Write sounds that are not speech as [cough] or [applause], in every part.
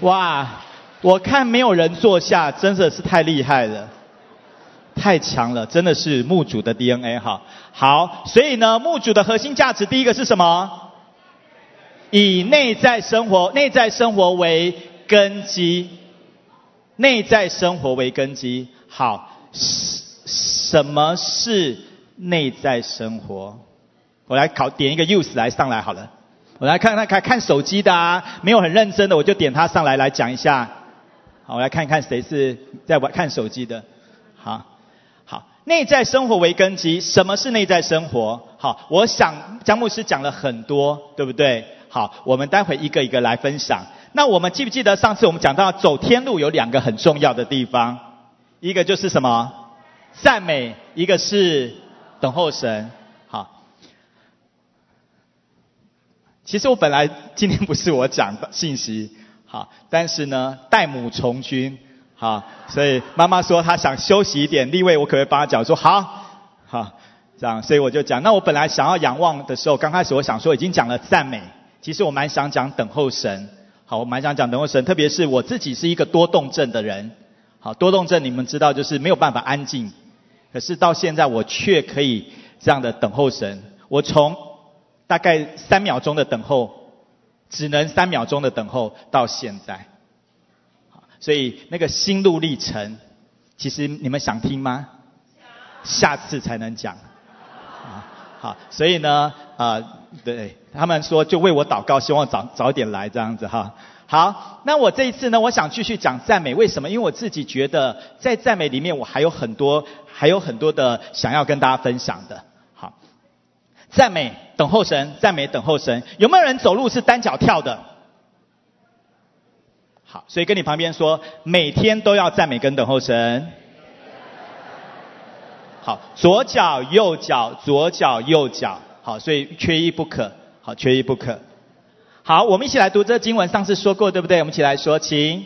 哇，我看没有人坐下，真的是太厉害了，太强了，真的是墓主的 DNA 哈。好，所以呢，墓主的核心价值第一个是什么？以内在生活，内在生活为根基，内在生活为根基。好，什什么是内在生活？我来考点一个 use 来上来好了。我来看看看看手机的啊，没有很认真的，我就点他上来来讲一下。好，我来看看谁是在玩看手机的。好，好，内在生活为根基，什么是内在生活？好，我想江牧师讲了很多，对不对？好，我们待会一个一个来分享。那我们记不记得上次我们讲到走天路有两个很重要的地方，一个就是什么？赞美，一个是等候神。其实我本来今天不是我讲的信息，好，但是呢，代母从军，好，所以妈妈说她想休息一点，立位我可不可以帮她讲？说好，好，这样，所以我就讲。那我本来想要仰望的时候，刚开始我想说已经讲了赞美，其实我蛮想讲等候神，好，我蛮想讲等候神，特别是我自己是一个多动症的人，好，多动症你们知道就是没有办法安静，可是到现在我却可以这样的等候神，我从。大概三秒钟的等候，只能三秒钟的等候到现在，所以那个心路历程，其实你们想听吗？下次才能讲。好，所以呢，啊，对他们说就为我祷告，希望早早点来这样子哈。好，那我这一次呢，我想继续讲赞美，为什么？因为我自己觉得在赞美里面，我还有很多还有很多的想要跟大家分享的。赞美等候神，赞美等候神。有没有人走路是单脚跳的？好，所以跟你旁边说，每天都要赞美跟等候神。好，左脚右脚，左脚右脚。好，所以缺一不可。好，缺一不可。好，我们一起来读这经文，上次说过对不对？我们一起来说，请。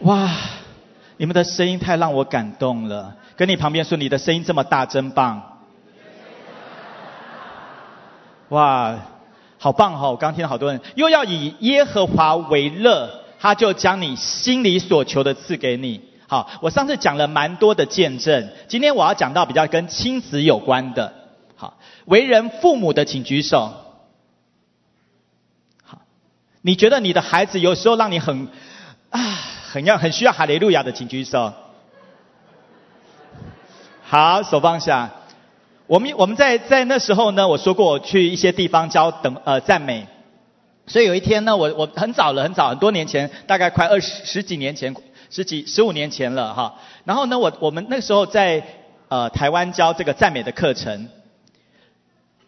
哇！你们的声音太让我感动了，跟你旁边说，你的声音这么大，真棒！哇，好棒哈！我刚听到好多人又要以耶和华为乐，他就将你心里所求的赐给你。好，我上次讲了蛮多的见证，今天我要讲到比较跟亲子有关的。好，为人父母的请举手。好，你觉得你的孩子有时候让你很啊？很要很需要哈利路亚的，请举手。好，手放下。我们我们在在那时候呢，我说过我去一些地方教等呃赞美，所以有一天呢，我我很早了，很早很多年前，大概快二十十几年前，十几十五年前了哈。然后呢，我我们那时候在呃台湾教这个赞美的课程，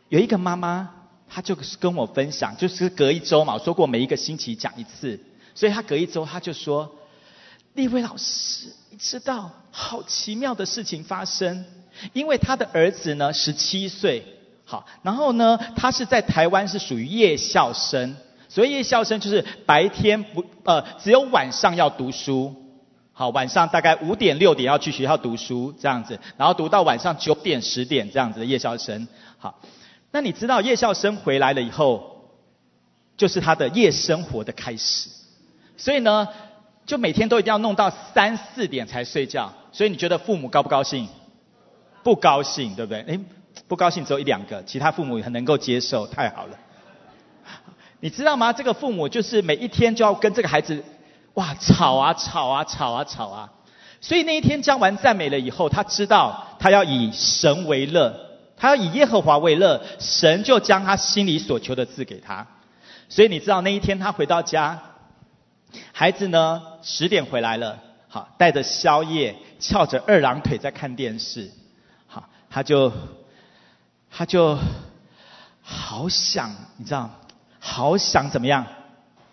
有一个妈妈，她就是跟我分享，就是隔一周嘛，我说过每一个星期讲一次，所以她隔一周她就说。立位老师，你知道好奇妙的事情发生，因为他的儿子呢十七岁，好，然后呢他是在台湾是属于夜校生，所以夜校生就是白天不呃只有晚上要读书，好，晚上大概五点六点要去学校读书这样子，然后读到晚上九点十点这样子的夜校生，好，那你知道夜校生回来了以后，就是他的夜生活的开始，所以呢。就每天都一定要弄到三四点才睡觉，所以你觉得父母高不高兴？不高兴，对不对？诶，不高兴只有一两个，其他父母很能够接受，太好了。你知道吗？这个父母就是每一天就要跟这个孩子，哇，吵啊吵啊吵啊吵啊。所以那一天教完赞美了以后，他知道他要以神为乐，他要以耶和华为乐，神就将他心里所求的赐给他。所以你知道那一天他回到家。孩子呢？十点回来了，好，带着宵夜，翘着二郎腿在看电视，好，他就，他就，好想，你知道，好想怎么样，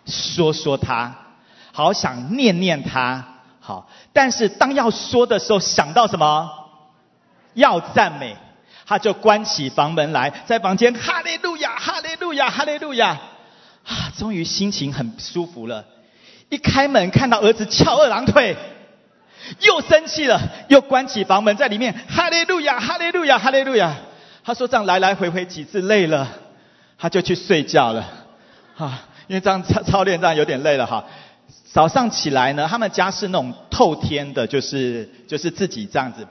说说他，好想念念他，好，但是当要说的时候，想到什么？要赞美，他就关起房门来，在房间哈利路亚，哈利路亚，哈利路亚，啊，终于心情很舒服了。一开门看到儿子翘二郎腿，又生气了，又关起房门在里面，哈利路亚，哈利路亚，哈利路亚，他说这样来来回回几次累了，他就去睡觉了。啊，因为这样操操练这样有点累了哈。早上起来呢，他们家是那种透天的，就是就是自己这样子。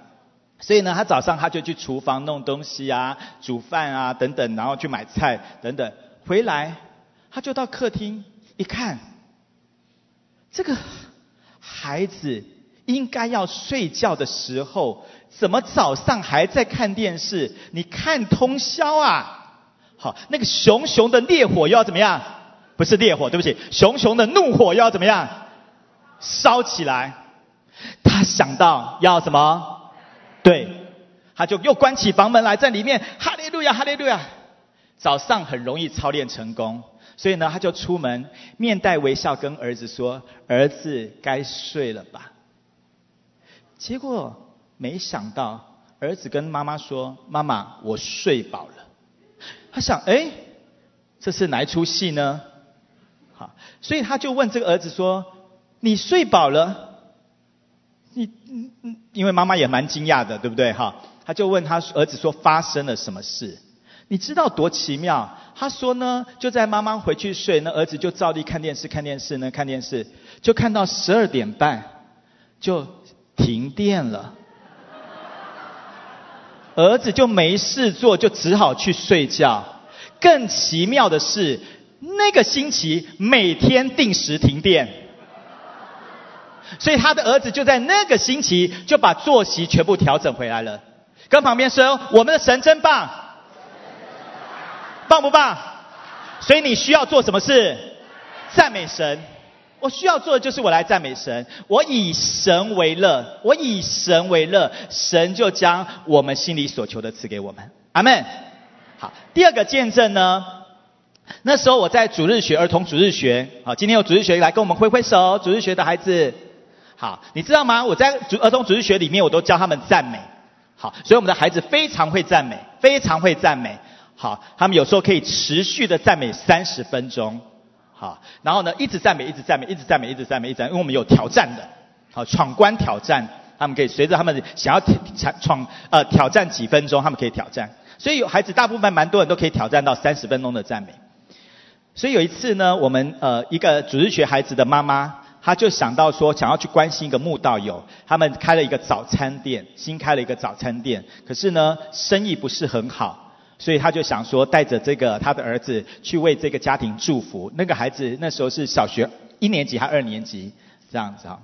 所以呢，他早上他就去厨房弄东西啊，煮饭啊等等，然后去买菜等等。回来他就到客厅一看，这个孩子应该要睡觉的时候，怎么早上还在看电视？你看通宵啊！好，那个熊熊的烈火要怎么样？不是烈火，对不起，熊熊的怒火要怎么样？烧起来。他想到要什么？对，他就又关起房门来，在里面哈利路亚，哈利路亚。早上很容易操练成功，所以呢，他就出门，面带微笑跟儿子说：“儿子，该睡了吧。”结果没想到，儿子跟妈妈说：“妈妈，我睡饱了。”他想，哎，这是哪一出戏呢？好，所以他就问这个儿子说：“你睡饱了？”你，嗯嗯，因为妈妈也蛮惊讶的，对不对？哈，他就问他儿子说：“发生了什么事？”你知道多奇妙？他说呢，就在妈妈回去睡，那儿子就照例看电视，看电视呢，看电视，就看到十二点半，就停电了。儿子就没事做，就只好去睡觉。更奇妙的是，那个星期每天定时停电，所以他的儿子就在那个星期就把作息全部调整回来了。跟旁边说：“我们的神真棒，棒不棒？”所以你需要做什么事？赞美神。我需要做的就是我来赞美神，我以神为乐，我以神为乐，神就将我们心里所求的赐给我们。阿门。好，第二个见证呢，那时候我在主日学儿童主日学，好，今天有主日学来跟我们挥挥手，主日学的孩子，好，你知道吗？我在主儿童主日学里面，我都教他们赞美，好，所以我们的孩子非常会赞美，非常会赞美，好，他们有时候可以持续的赞美三十分钟。好，然后呢，一直赞美，一直赞美，一直赞美，一直赞美，一直赞美，因为我们有挑战的，好，闯关挑战，他们可以随着他们想要挑闯呃挑战几分钟，他们可以挑战。所以有孩子大部分蛮多人都可以挑战到三十分钟的赞美。所以有一次呢，我们呃一个主日学孩子的妈妈，她就想到说想要去关心一个慕道友，他们开了一个早餐店，新开了一个早餐店，可是呢生意不是很好。所以他就想说，带着这个他的儿子去为这个家庭祝福。那个孩子那时候是小学一年级还二年级这样子啊。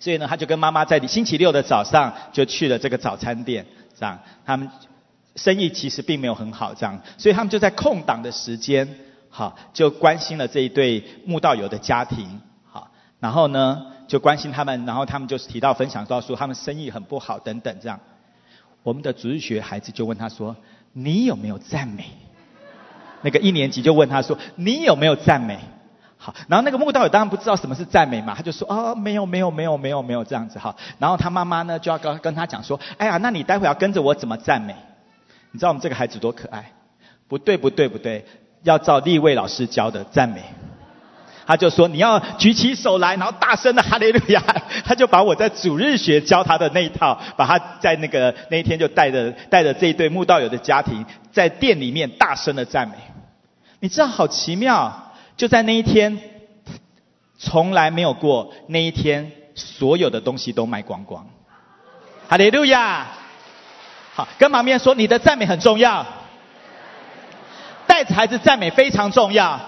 所以呢，他就跟妈妈在星期六的早上就去了这个早餐店，这样他们生意其实并没有很好，这样，所以他们就在空档的时间，好就关心了这一对慕道友的家庭，好，然后呢就关心他们，然后他们就是提到分享到说他们生意很不好等等这样。我们的主日学孩子就问他说。你有没有赞美？那个一年级就问他说：“你有没有赞美？”好，然后那个慕道友当然不知道什么是赞美嘛，他就说：“哦，没有，没有，没有，没有，没有这样子哈。”然后他妈妈呢就要跟跟他讲说：“哎呀，那你待会要跟着我怎么赞美？你知道我们这个孩子多可爱？不对，不对，不对，要照立位老师教的赞美。”他就说你要举起手来，然后大声的哈利路亚。[laughs] 他就把我在主日学教他的那一套，把他在那个那一天就带着带着这一对慕道友的家庭，在店里面大声的赞美。你知道好奇妙，就在那一天，从来没有过那一天，所有的东西都卖光光。哈利路亚。好，跟旁边说你的赞美很重要，带着孩子赞美非常重要。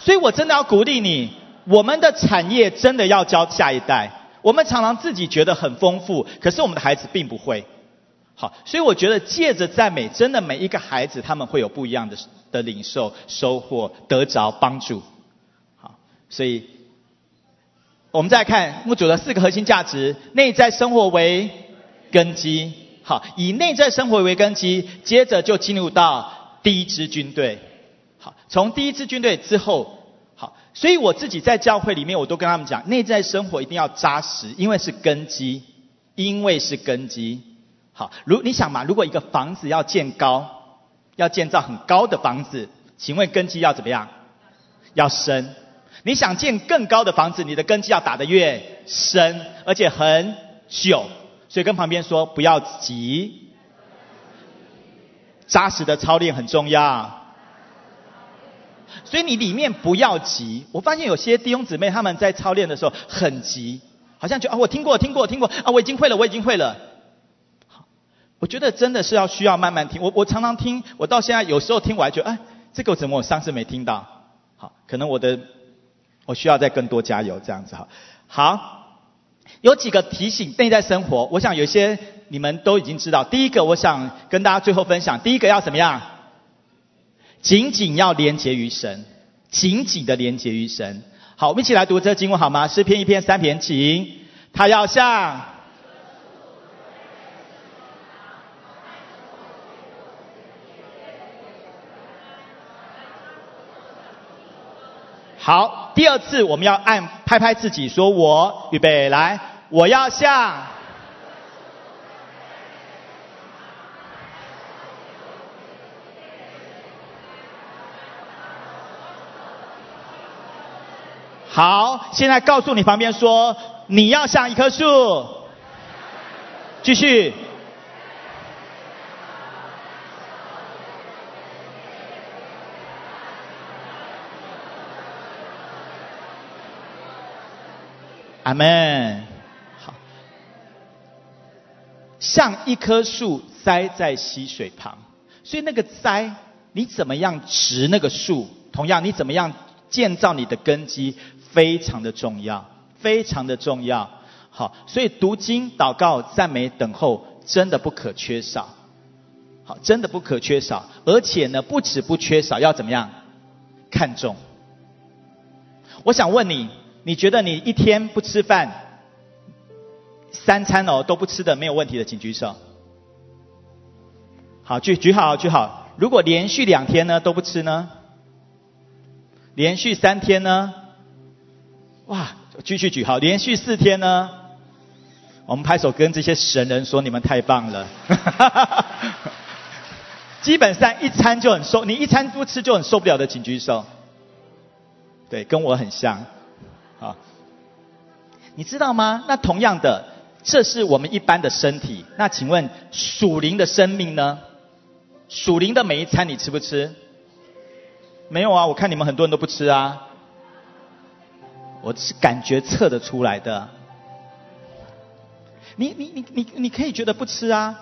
所以我真的要鼓励你，我们的产业真的要教下一代。我们常常自己觉得很丰富，可是我们的孩子并不会。好，所以我觉得借着赞美，真的每一个孩子他们会有不一样的的领受、收获、得着帮助。好，所以我们再看牧主的四个核心价值：内在生活为根基。好，以内在生活为根基，接着就进入到第一支军队。好，从第一支军队之后，好，所以我自己在教会里面，我都跟他们讲，内在生活一定要扎实，因为是根基，因为是根基。好，如你想嘛，如果一个房子要建高，要建造很高的房子，请问根基要怎么样？要深。你想建更高的房子，你的根基要打得越深，而且很久。所以跟旁边说不要急，扎实的操练很重要。所以你里面不要急。我发现有些弟兄姊妹他们在操练的时候很急，好像就啊我听过听过听过啊我已经会了我已经会了。好，我觉得真的是要需要慢慢听。我我常常听，我到现在有时候听我还觉得哎这个怎么我上次没听到？好，可能我的我需要再更多加油这样子哈。好，有几个提醒内在生活，我想有些你们都已经知道。第一个，我想跟大家最后分享，第一个要怎么样？紧紧要连结于神，紧紧的连结于神。好，我们一起来读这经文好吗？诗篇一篇三篇，请。他要像。好，第二次我们要按拍拍自己，说我预备来，我要像。好，现在告诉你旁边说，你要像一棵树。继续。阿门。好，像一棵树栽在溪水旁，所以那个栽，你怎么样植那个树？同样，你怎么样建造你的根基？非常的重要，非常的重要。好，所以读经、祷告、赞美、等候，真的不可缺少。好，真的不可缺少。而且呢，不止不缺少，要怎么样？看重。我想问你，你觉得你一天不吃饭，三餐哦都不吃的没有问题的，请举手。好，举举好举好。如果连续两天呢都不吃呢？连续三天呢？哇，继续举好，连续四天呢，我们拍手跟这些神人说：你们太棒了！[laughs] 基本上一餐就很受，你一餐不吃就很受不了的，请举手。对，跟我很像。好，你知道吗？那同样的，这是我们一般的身体。那请问属灵的生命呢？属灵的每一餐你吃不吃？没有啊，我看你们很多人都不吃啊。我是感觉测得出来的。你你你你你可以觉得不吃啊，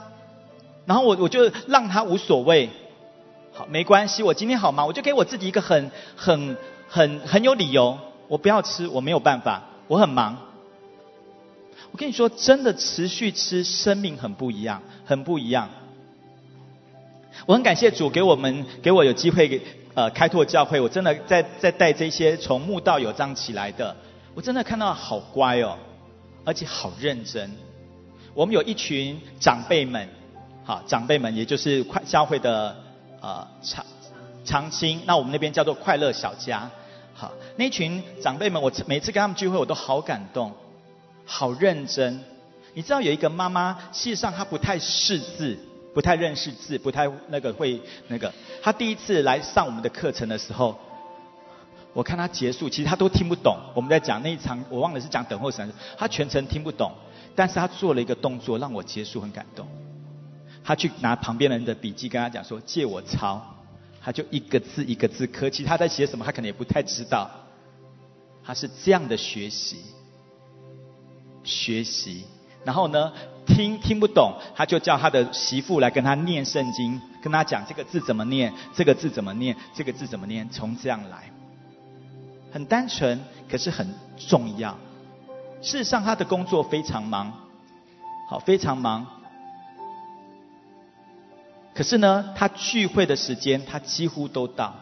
然后我我就让他无所谓，好没关系，我今天好忙，我就给我自己一个很很很很有理由，我不要吃，我没有办法，我很忙。我跟你说，真的持续吃，生命很不一样，很不一样。我很感谢主给我们给我有机会给。呃，开拓教会，我真的在在带这些从慕道有章起来的，我真的看到好乖哦，而且好认真。我们有一群长辈们，好长辈们，也就是快教会的呃长长青，那我们那边叫做快乐小家。好，那群长辈们，我每次跟他们聚会，我都好感动，好认真。你知道有一个妈妈，事实上她不太识字。不太认识字，不太那个会那个。他第一次来上我们的课程的时候，我看他结束，其实他都听不懂。我们在讲那一场，我忘了是讲等候神，他全程听不懂。但是他做了一个动作，让我结束很感动。他去拿旁边人的笔记，跟他讲说借我抄，他就一个字一个字刻。其实他在写什么，他可能也不太知道。他是这样的学习，学习。然后呢，听听不懂，他就叫他的媳妇来跟他念圣经，跟他讲这个字怎么念，这个字怎么念，这个字怎么念，从这样来，很单纯，可是很重要。事实上，他的工作非常忙，好，非常忙。可是呢，他聚会的时间他几乎都到，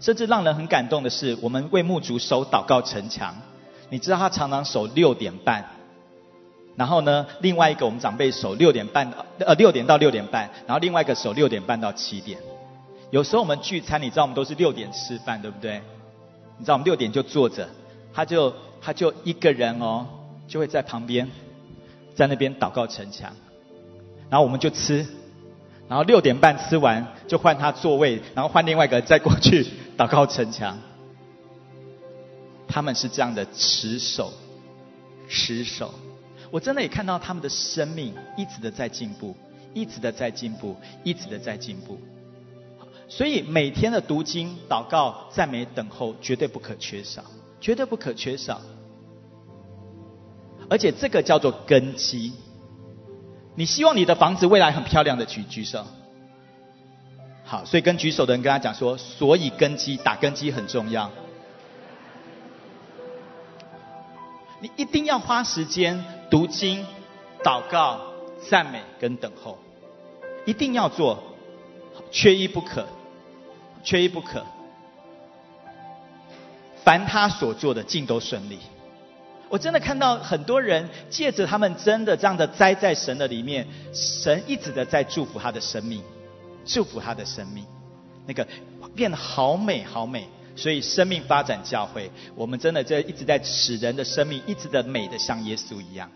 甚至让人很感动的是，我们为牧主守祷告城墙，你知道他常常守六点半。然后呢，另外一个我们长辈守六点半，呃六点到六点半，然后另外一个守六点半到七点。有时候我们聚餐，你知道我们都是六点吃饭，对不对？你知道我们六点就坐着，他就他就一个人哦，就会在旁边，在那边祷告城墙，然后我们就吃，然后六点半吃完就换他座位，然后换另外一个再过去祷告城墙。他们是这样的持守，持守。我真的也看到他们的生命一直的在进步，一直的在进步，一直的在进步。所以每天的读经、祷告、赞美、等候，绝对不可缺少，绝对不可缺少。而且这个叫做根基。你希望你的房子未来很漂亮的举举手。好，所以跟举手的人跟他讲说，所以根基打根基很重要。你一定要花时间读经、祷告、赞美跟等候，一定要做，缺一不可，缺一不可。凡他所做的，尽都顺利。我真的看到很多人借着他们真的这样的栽在神的里面，神一直的在祝福他的生命，祝福他的生命，那个变得好美好美。所以生命发展教会，我们真的在一直在使人的生命一直的美的像耶稣一样。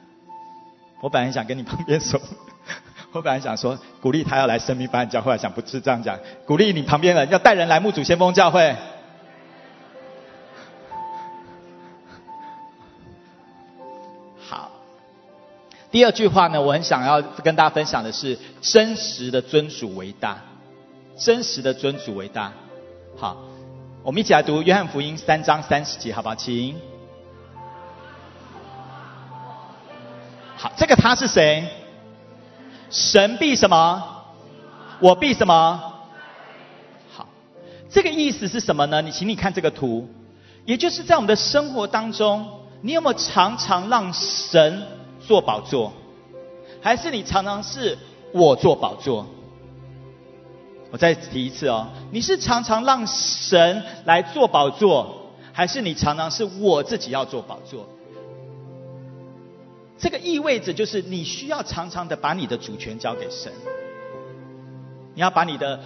我本来想跟你旁边说，[laughs] 我本来想说鼓励他要来生命发展教会，想不是这样讲，鼓励你旁边人要带人来牧主先锋教会。好第二句话呢，我很想要跟大家分享的是真实的尊主为大，真实的尊主为大。好，我们一起来读约翰福音三章三十节，好不好？请。好，这个他是谁？神必什么？我必什么？好，这个意思是什么呢？你请你看这个图，也就是在我们的生活当中，你有没有常常让神？做宝座，还是你常常是我做宝座？我再提一次哦，你是常常让神来做宝座，还是你常常是我自己要做宝座？这个意味着就是你需要常常的把你的主权交给神，你要把你的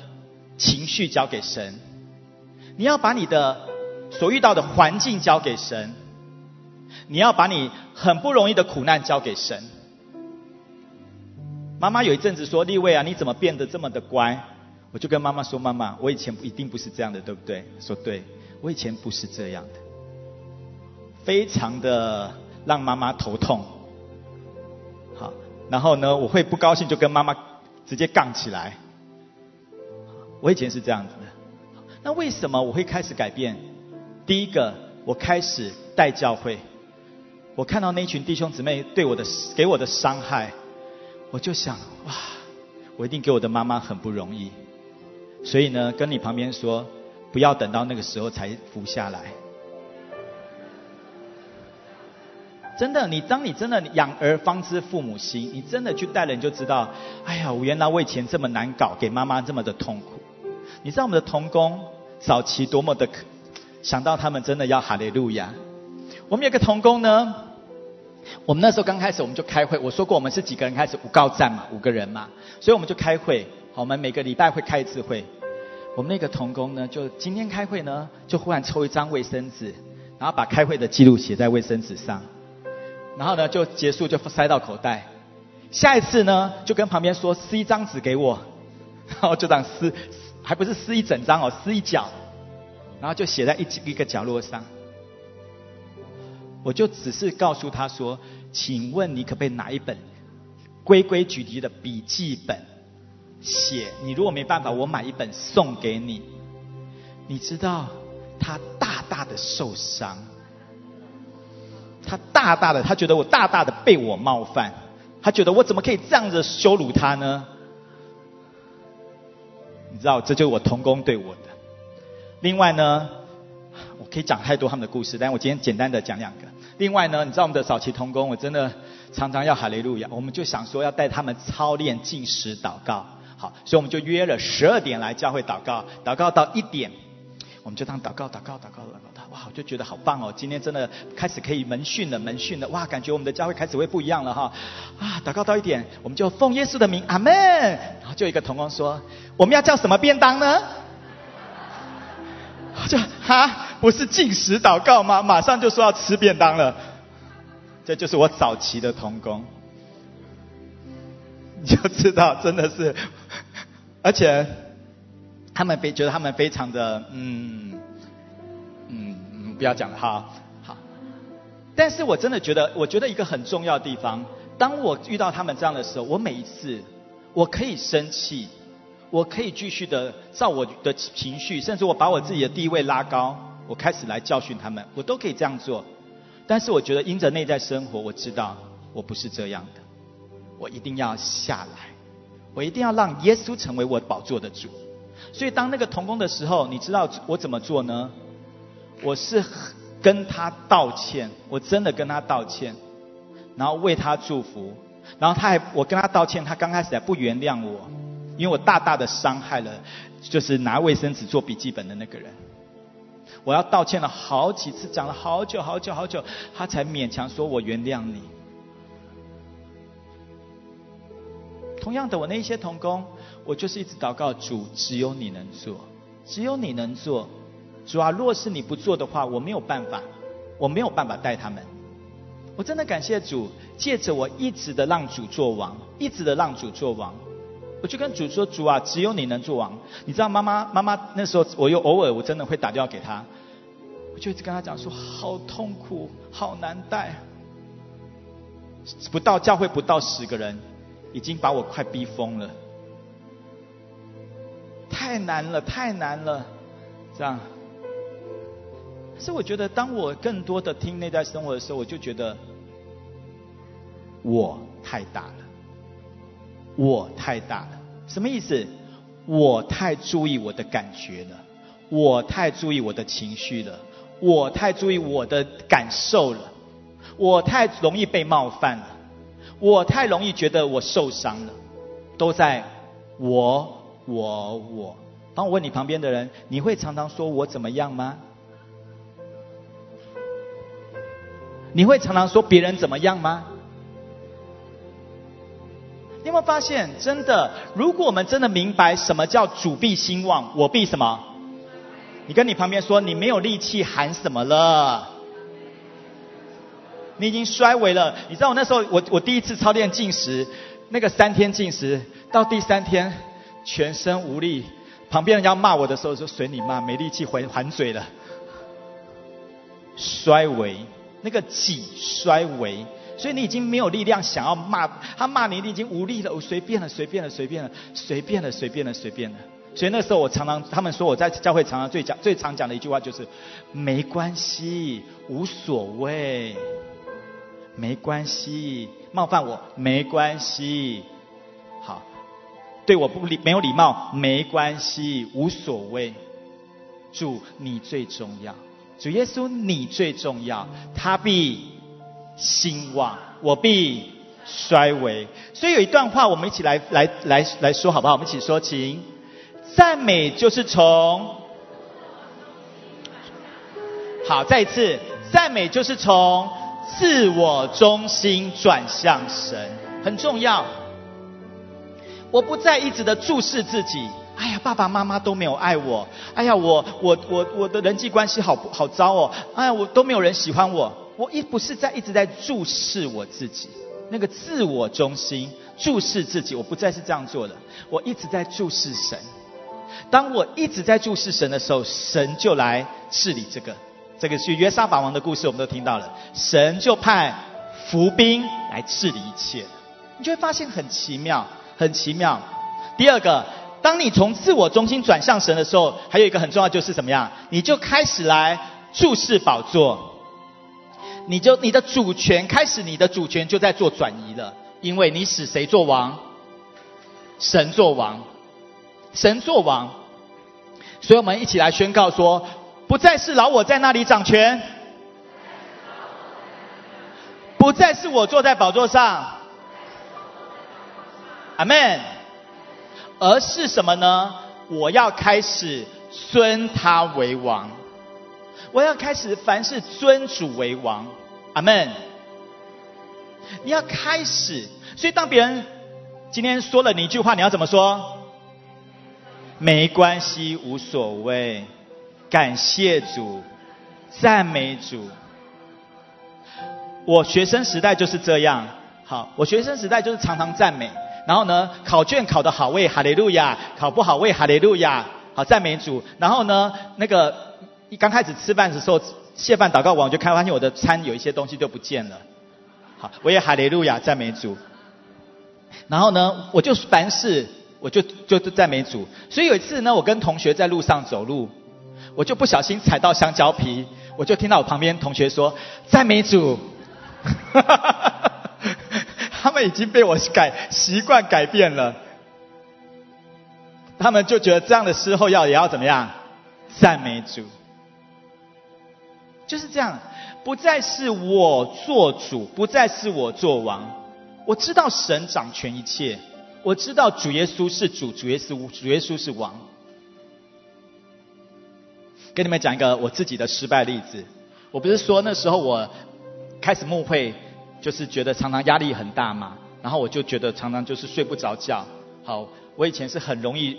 情绪交给神，你要把你的所遇到的环境交给神。你要把你很不容易的苦难交给神。妈妈有一阵子说：“立位啊，你怎么变得这么的乖？”我就跟妈妈说：“妈妈，我以前一定不是这样的，对不对？”说：“对，我以前不是这样的，非常的让妈妈头痛。”好，然后呢，我会不高兴就跟妈妈直接杠起来。我以前是这样子的。那为什么我会开始改变？第一个，我开始带教会。我看到那群弟兄姊妹对我的给我的伤害，我就想哇，我一定给我的妈妈很不容易。所以呢，跟你旁边说，不要等到那个时候才服下来。真的，你当你真的养儿方知父母心，你真的去带人就知道，哎呀，我原来为钱这么难搞，给妈妈这么的痛苦。你知道我们的童工早期多么的可，想到他们真的要哈利路亚。我们有个童工呢，我们那时候刚开始我们就开会，我说过我们是几个人开始五告站嘛，五个人嘛，所以我们就开会，我们每个礼拜会开一次会。我们那个童工呢，就今天开会呢，就忽然抽一张卫生纸，然后把开会的记录写在卫生纸上，然后呢就结束就塞到口袋。下一次呢，就跟旁边说撕一张纸给我，然后就这样撕，还不是撕一整张哦，撕一角，然后就写在一一个角落上。我就只是告诉他说：“请问你可不可以拿一本规规矩矩的笔记本写？你如果没办法，我买一本送给你。你知道他大大的受伤，他大大的他觉得我大大的被我冒犯，他觉得我怎么可以这样子羞辱他呢？你知道，这就是我同工对我的。另外呢，我可以讲太多他们的故事，但我今天简单的讲两个。”另外呢，你知道我们的早期童工，我真的常常要哈利路亚，我们就想说要带他们操练进食祷告，好，所以我们就约了十二点来教会祷告，祷告到一点，我们就当祷告祷告祷告祷告，哇，我就觉得好棒哦，今天真的开始可以门训了门训了，哇，感觉我们的教会开始会不一样了哈，啊，祷告到一点，我们就奉耶稣的名，阿门，然后就一个童工说，我们要叫什么便当呢？[laughs] 就哈，不是进食祷告吗？马上就说要吃便当了。这就是我早期的童工，[laughs] 你就知道真的是，而且他们非觉得他们非常的嗯嗯嗯，不要讲了哈，好。但是我真的觉得，我觉得一个很重要的地方，当我遇到他们这样的时候，我每一次我可以生气，我可以继续的照我的情绪，甚至我把我自己的地位拉高，我开始来教训他们，我都可以这样做。但是我觉得因着内在生活，我知道我不是这样的，我一定要下来，我一定要让耶稣成为我宝座的主。所以当那个童工的时候，你知道我怎么做呢？我是跟他道歉，我真的跟他道歉，然后为他祝福，然后他还我跟他道歉，他刚开始还不原谅我，因为我大大的伤害了，就是拿卫生纸做笔记本的那个人。我要道歉了好几次，讲了好久好久好久，他才勉强说我原谅你。同样的，我那一些童工，我就是一直祷告主，只有你能做，只有你能做。主啊，若是你不做的话，我没有办法，我没有办法带他们。我真的感谢主，借着我一直的让主做王，一直的让主做王。我就跟主说：“主啊，只有你能做王。”你知道妈妈妈妈那时候，我又偶尔我真的会打电话给他，我就一直跟他讲说：“好痛苦，好难带。”不到教会不到十个人，已经把我快逼疯了，太难了，太难了，这样。是我觉得，当我更多的听内在生活的时候，我就觉得我太大了，我太大了。什么意思？我太注意我的感觉了，我太注意我的情绪了，我太注意我的感受了，我太容易被冒犯了，我太容易觉得我受伤了，都在我我我。当我问你旁边的人，你会常常说我怎么样吗？你会常常说别人怎么样吗？你有没有发现，真的，如果我们真的明白什么叫主必兴旺，我必什么？你跟你旁边说，你没有力气喊什么了？你已经衰微了。你知道我那时候，我我第一次操练进食，那个三天进食，到第三天全身无力，旁边人家骂我的时候，说随你骂，没力气还还嘴了，衰微。那个己衰微，所以你已经没有力量想要骂他骂你，你已经无力了。我随便了，随便了，随便了，随便了，随便了，随便了。所以那时候我常常，他们说我在教会常常最讲最常讲的一句话就是没关系，无所谓，没关系，冒犯我没关系，好，对我不礼没有礼貌没关系，无所谓，主你最重要。主耶稣，你最重要，他必兴旺，我必衰微。所以有一段话，我们一起来来来来说，好不好？我们一起说，请赞美就是从好，再一次赞美就是从自我中心转向神，很重要。我不再一直的注视自己。哎呀，爸爸妈妈都没有爱我。哎呀，我我我我的人际关系好好糟哦。哎呀，我都没有人喜欢我。我一不是在一直在注视我自己，那个自我中心注视自己，我不再是这样做的。我一直在注视神。当我一直在注视神的时候，神就来治理这个。这个是约沙法王的故事，我们都听到了。神就派伏兵来治理一切。你就会发现很奇妙，很奇妙。第二个。当你从自我中心转向神的时候，还有一个很重要就是怎么样？你就开始来注视宝座，你就你的主权开始，你的主权就在做转移了，因为你使谁做王？神做王，神做王。所以我们一起来宣告说：不再是老我在那里掌权，不再是我坐在宝座上。阿门。而是什么呢？我要开始尊他为王，我要开始凡事尊主为王。阿门。你要开始，所以当别人今天说了你一句话，你要怎么说？没关系，无所谓，感谢主，赞美主。我学生时代就是这样。好，我学生时代就是常常赞美。然后呢，考卷考得好为哈利路亚，考不好为哈利路亚，好赞美主。然后呢，那个一刚开始吃饭的时候，谢饭祷告完，我就开发现我的餐有一些东西就不见了。好，我也哈利路亚赞美主。然后呢，我就凡事我就就赞美主。所以有一次呢，我跟同学在路上走路，我就不小心踩到香蕉皮，我就听到我旁边同学说赞美主。[laughs] 他们已经被我改习惯改变了，他们就觉得这样的时候要也要怎么样赞美主，就是这样，不再是我做主，不再是我做王。我知道神掌权一切，我知道主耶稣是主，主耶稣主耶稣是王。跟你们讲一个我自己的失败例子，我不是说那时候我开始牧会。就是觉得常常压力很大嘛，然后我就觉得常常就是睡不着觉。好，我以前是很容易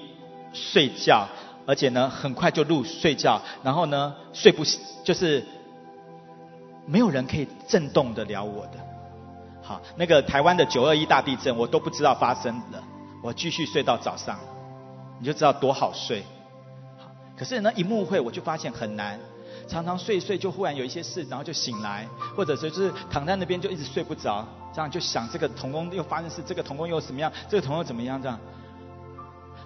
睡觉，而且呢很快就入睡觉，然后呢睡不就是没有人可以震动得了我的。好，那个台湾的九二一大地震我都不知道发生了，我继续睡到早上，你就知道多好睡。可是呢一幕会我就发现很难。常常睡睡就忽然有一些事，然后就醒来，或者是就是躺在那边就一直睡不着，这样就想这个童工又发生事，这个童工又怎么样，这个童工怎么样这样。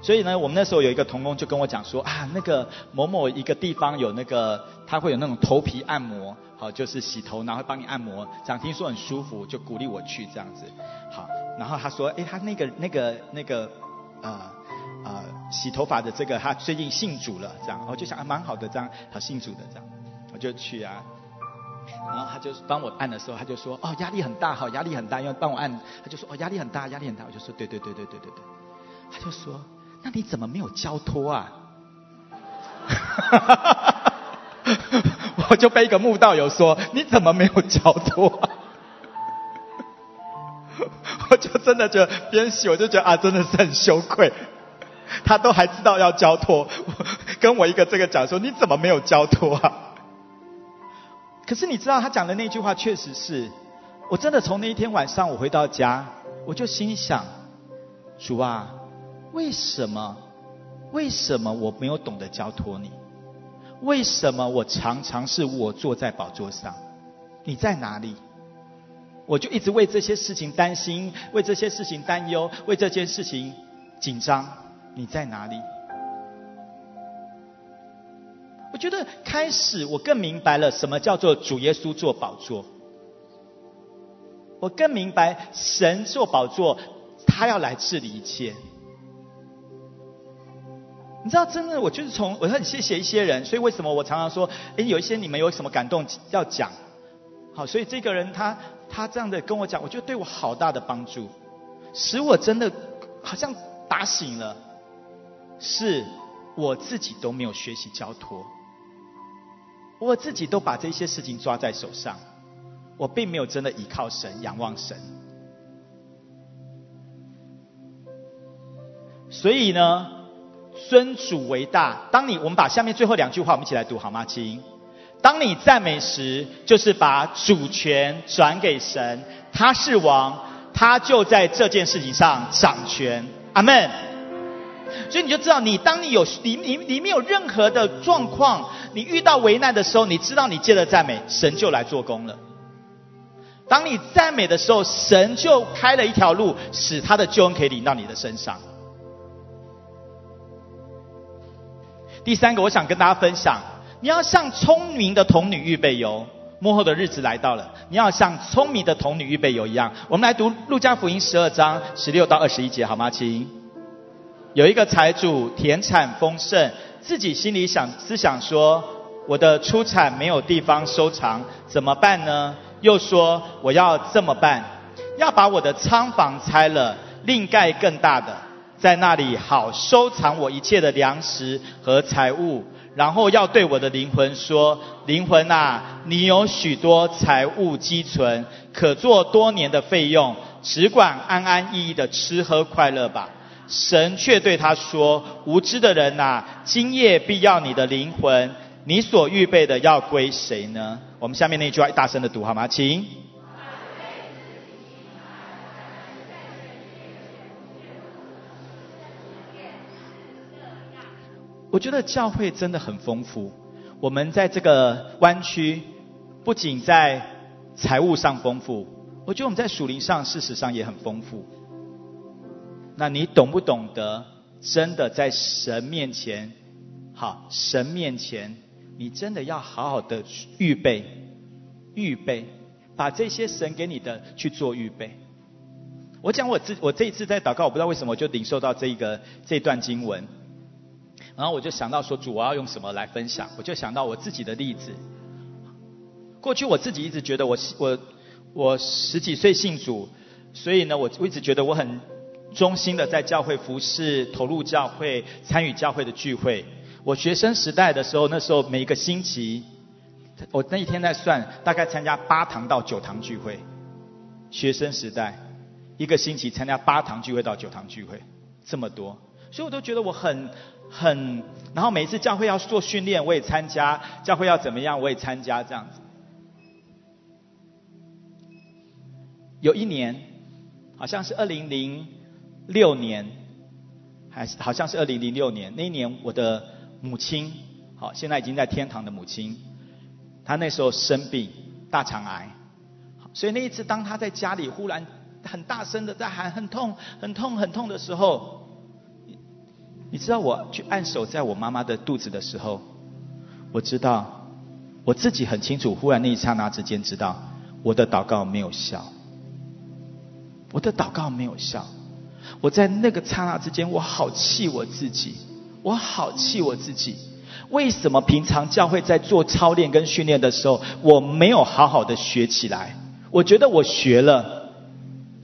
所以呢，我们那时候有一个童工就跟我讲说啊，那个某某一个地方有那个他会有那种头皮按摩，好就是洗头然后帮你按摩，这样听说很舒服，就鼓励我去这样子。好，然后他说，哎，他那个那个那个呃。啊，洗头发的这个他最近信主了，这样我就想啊，蛮好的，这样他信主的这样，我就去啊。然后他就帮我按的时候，他就说哦，压力很大，好，压力很大，因为帮我按，他就说哦，压力很大，压力很大，我就说对对对对对对对。他就说，那你怎么没有交托啊？我就被一个慕道友说，你怎么没有交托？啊 [laughs] 我就真的觉得边洗我就觉得啊，真的是很羞愧。他都还知道要交托，跟我一个这个讲说，你怎么没有交托啊？可是你知道他讲的那句话确实是，我真的从那一天晚上我回到家，我就心想，主啊，为什么？为什么我没有懂得交托你？为什么我常常是我坐在宝座上？你在哪里？我就一直为这些事情担心，为这些事情担忧，为这件事情紧张。你在哪里？我觉得开始我更明白了什么叫做主耶稣做宝座。我更明白神做宝座，他要来治理一切。你知道，真的，我就是从我很谢谢一些人，所以为什么我常常说，哎，有一些你们有什么感动要讲？好，所以这个人他他这样的跟我讲，我觉得对我好大的帮助，使我真的好像打醒了。是我自己都没有学习交托，我自己都把这些事情抓在手上，我并没有真的依靠神、仰望神。所以呢，尊主为大。当你我们把下面最后两句话，我们一起来读好吗？请。当你赞美时，就是把主权转给神，他是王，他就在这件事情上掌权。阿门。所以你就知道，你当你有你你你没有任何的状况，你遇到危难的时候，你知道你借着赞美，神就来做工了。当你赞美的时候，神就开了一条路，使他的救恩可以临到你的身上。第三个，我想跟大家分享，你要像聪明的童女预备油，幕后的日子来到了，你要像聪明的童女预备油一样。我们来读路加福音十二章十六到二十一节，好吗？请。有一个财主田产丰盛，自己心里想思想说：“我的出产没有地方收藏，怎么办呢？”又说：“我要这么办，要把我的仓房拆了，另盖更大的，在那里好收藏我一切的粮食和财物。然后要对我的灵魂说：灵魂啊，你有许多财物积存，可做多年的费用，只管安安逸逸的吃喝快乐吧。”神却对他说：“无知的人呐，今夜必要你的灵魂，你所预备的要归谁呢？”我们下面那一句话大声的读好吗？请。我觉得教会真的很丰富。我们在这个湾区，不仅在财务上丰富。我觉得我们在属灵上，事实上也很丰富。那你懂不懂得，真的在神面前，好，神面前，你真的要好好的预备，预备，把这些神给你的去做预备。我讲我自我这一次在祷告，我不知道为什么就领受到这一个这段经文，然后我就想到说主我要用什么来分享，我就想到我自己的例子。过去我自己一直觉得我我。我十几岁信主，所以呢，我我一直觉得我很忠心的在教会服侍，投入教会，参与教会的聚会。我学生时代的时候，那时候每一个星期，我那一天在算，大概参加八堂到九堂聚会。学生时代，一个星期参加八堂聚会到九堂聚会，这么多，所以我都觉得我很很，然后每一次教会要做训练，我也参加；教会要怎么样，我也参加，这样子。有一年，好像是二零零六年，还是好像是二零零六年。那一年，我的母亲，好，现在已经在天堂的母亲，她那时候生病，大肠癌。所以那一次，当她在家里忽然很大声的在喊“很痛，很痛，很痛”的时候，你知道我去按手在我妈妈的肚子的时候，我知道我自己很清楚，忽然那一刹那之间，知道我的祷告没有效。我的祷告没有效，我在那个刹那之间，我好气我自己，我好气我自己。为什么平常教会在做操练跟训练的时候，我没有好好的学起来？我觉得我学了，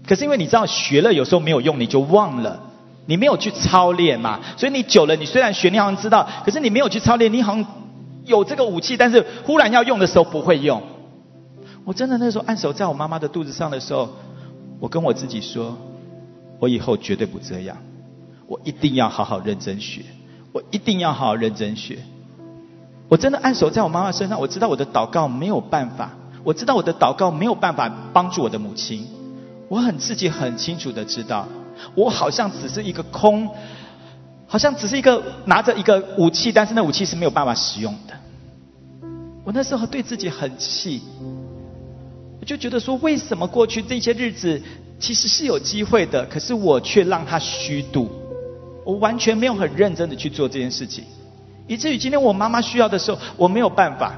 可是因为你知道学了有时候没有用，你就忘了，你没有去操练嘛。所以你久了，你虽然学，你好像知道，可是你没有去操练，你好像有这个武器，但是忽然要用的时候不会用。我真的那时候按手在我妈妈的肚子上的时候。我跟我自己说，我以后绝对不这样，我一定要好好认真学，我一定要好好认真学。我真的按手在我妈妈身上，我知道我的祷告没有办法，我知道我的祷告没有办法帮助我的母亲，我很自己很清楚的知道，我好像只是一个空，好像只是一个拿着一个武器，但是那武器是没有办法使用的。我那时候对自己很气。我就觉得说，为什么过去这些日子其实是有机会的，可是我却让他虚度，我完全没有很认真的去做这件事情，以至于今天我妈妈需要的时候，我没有办法，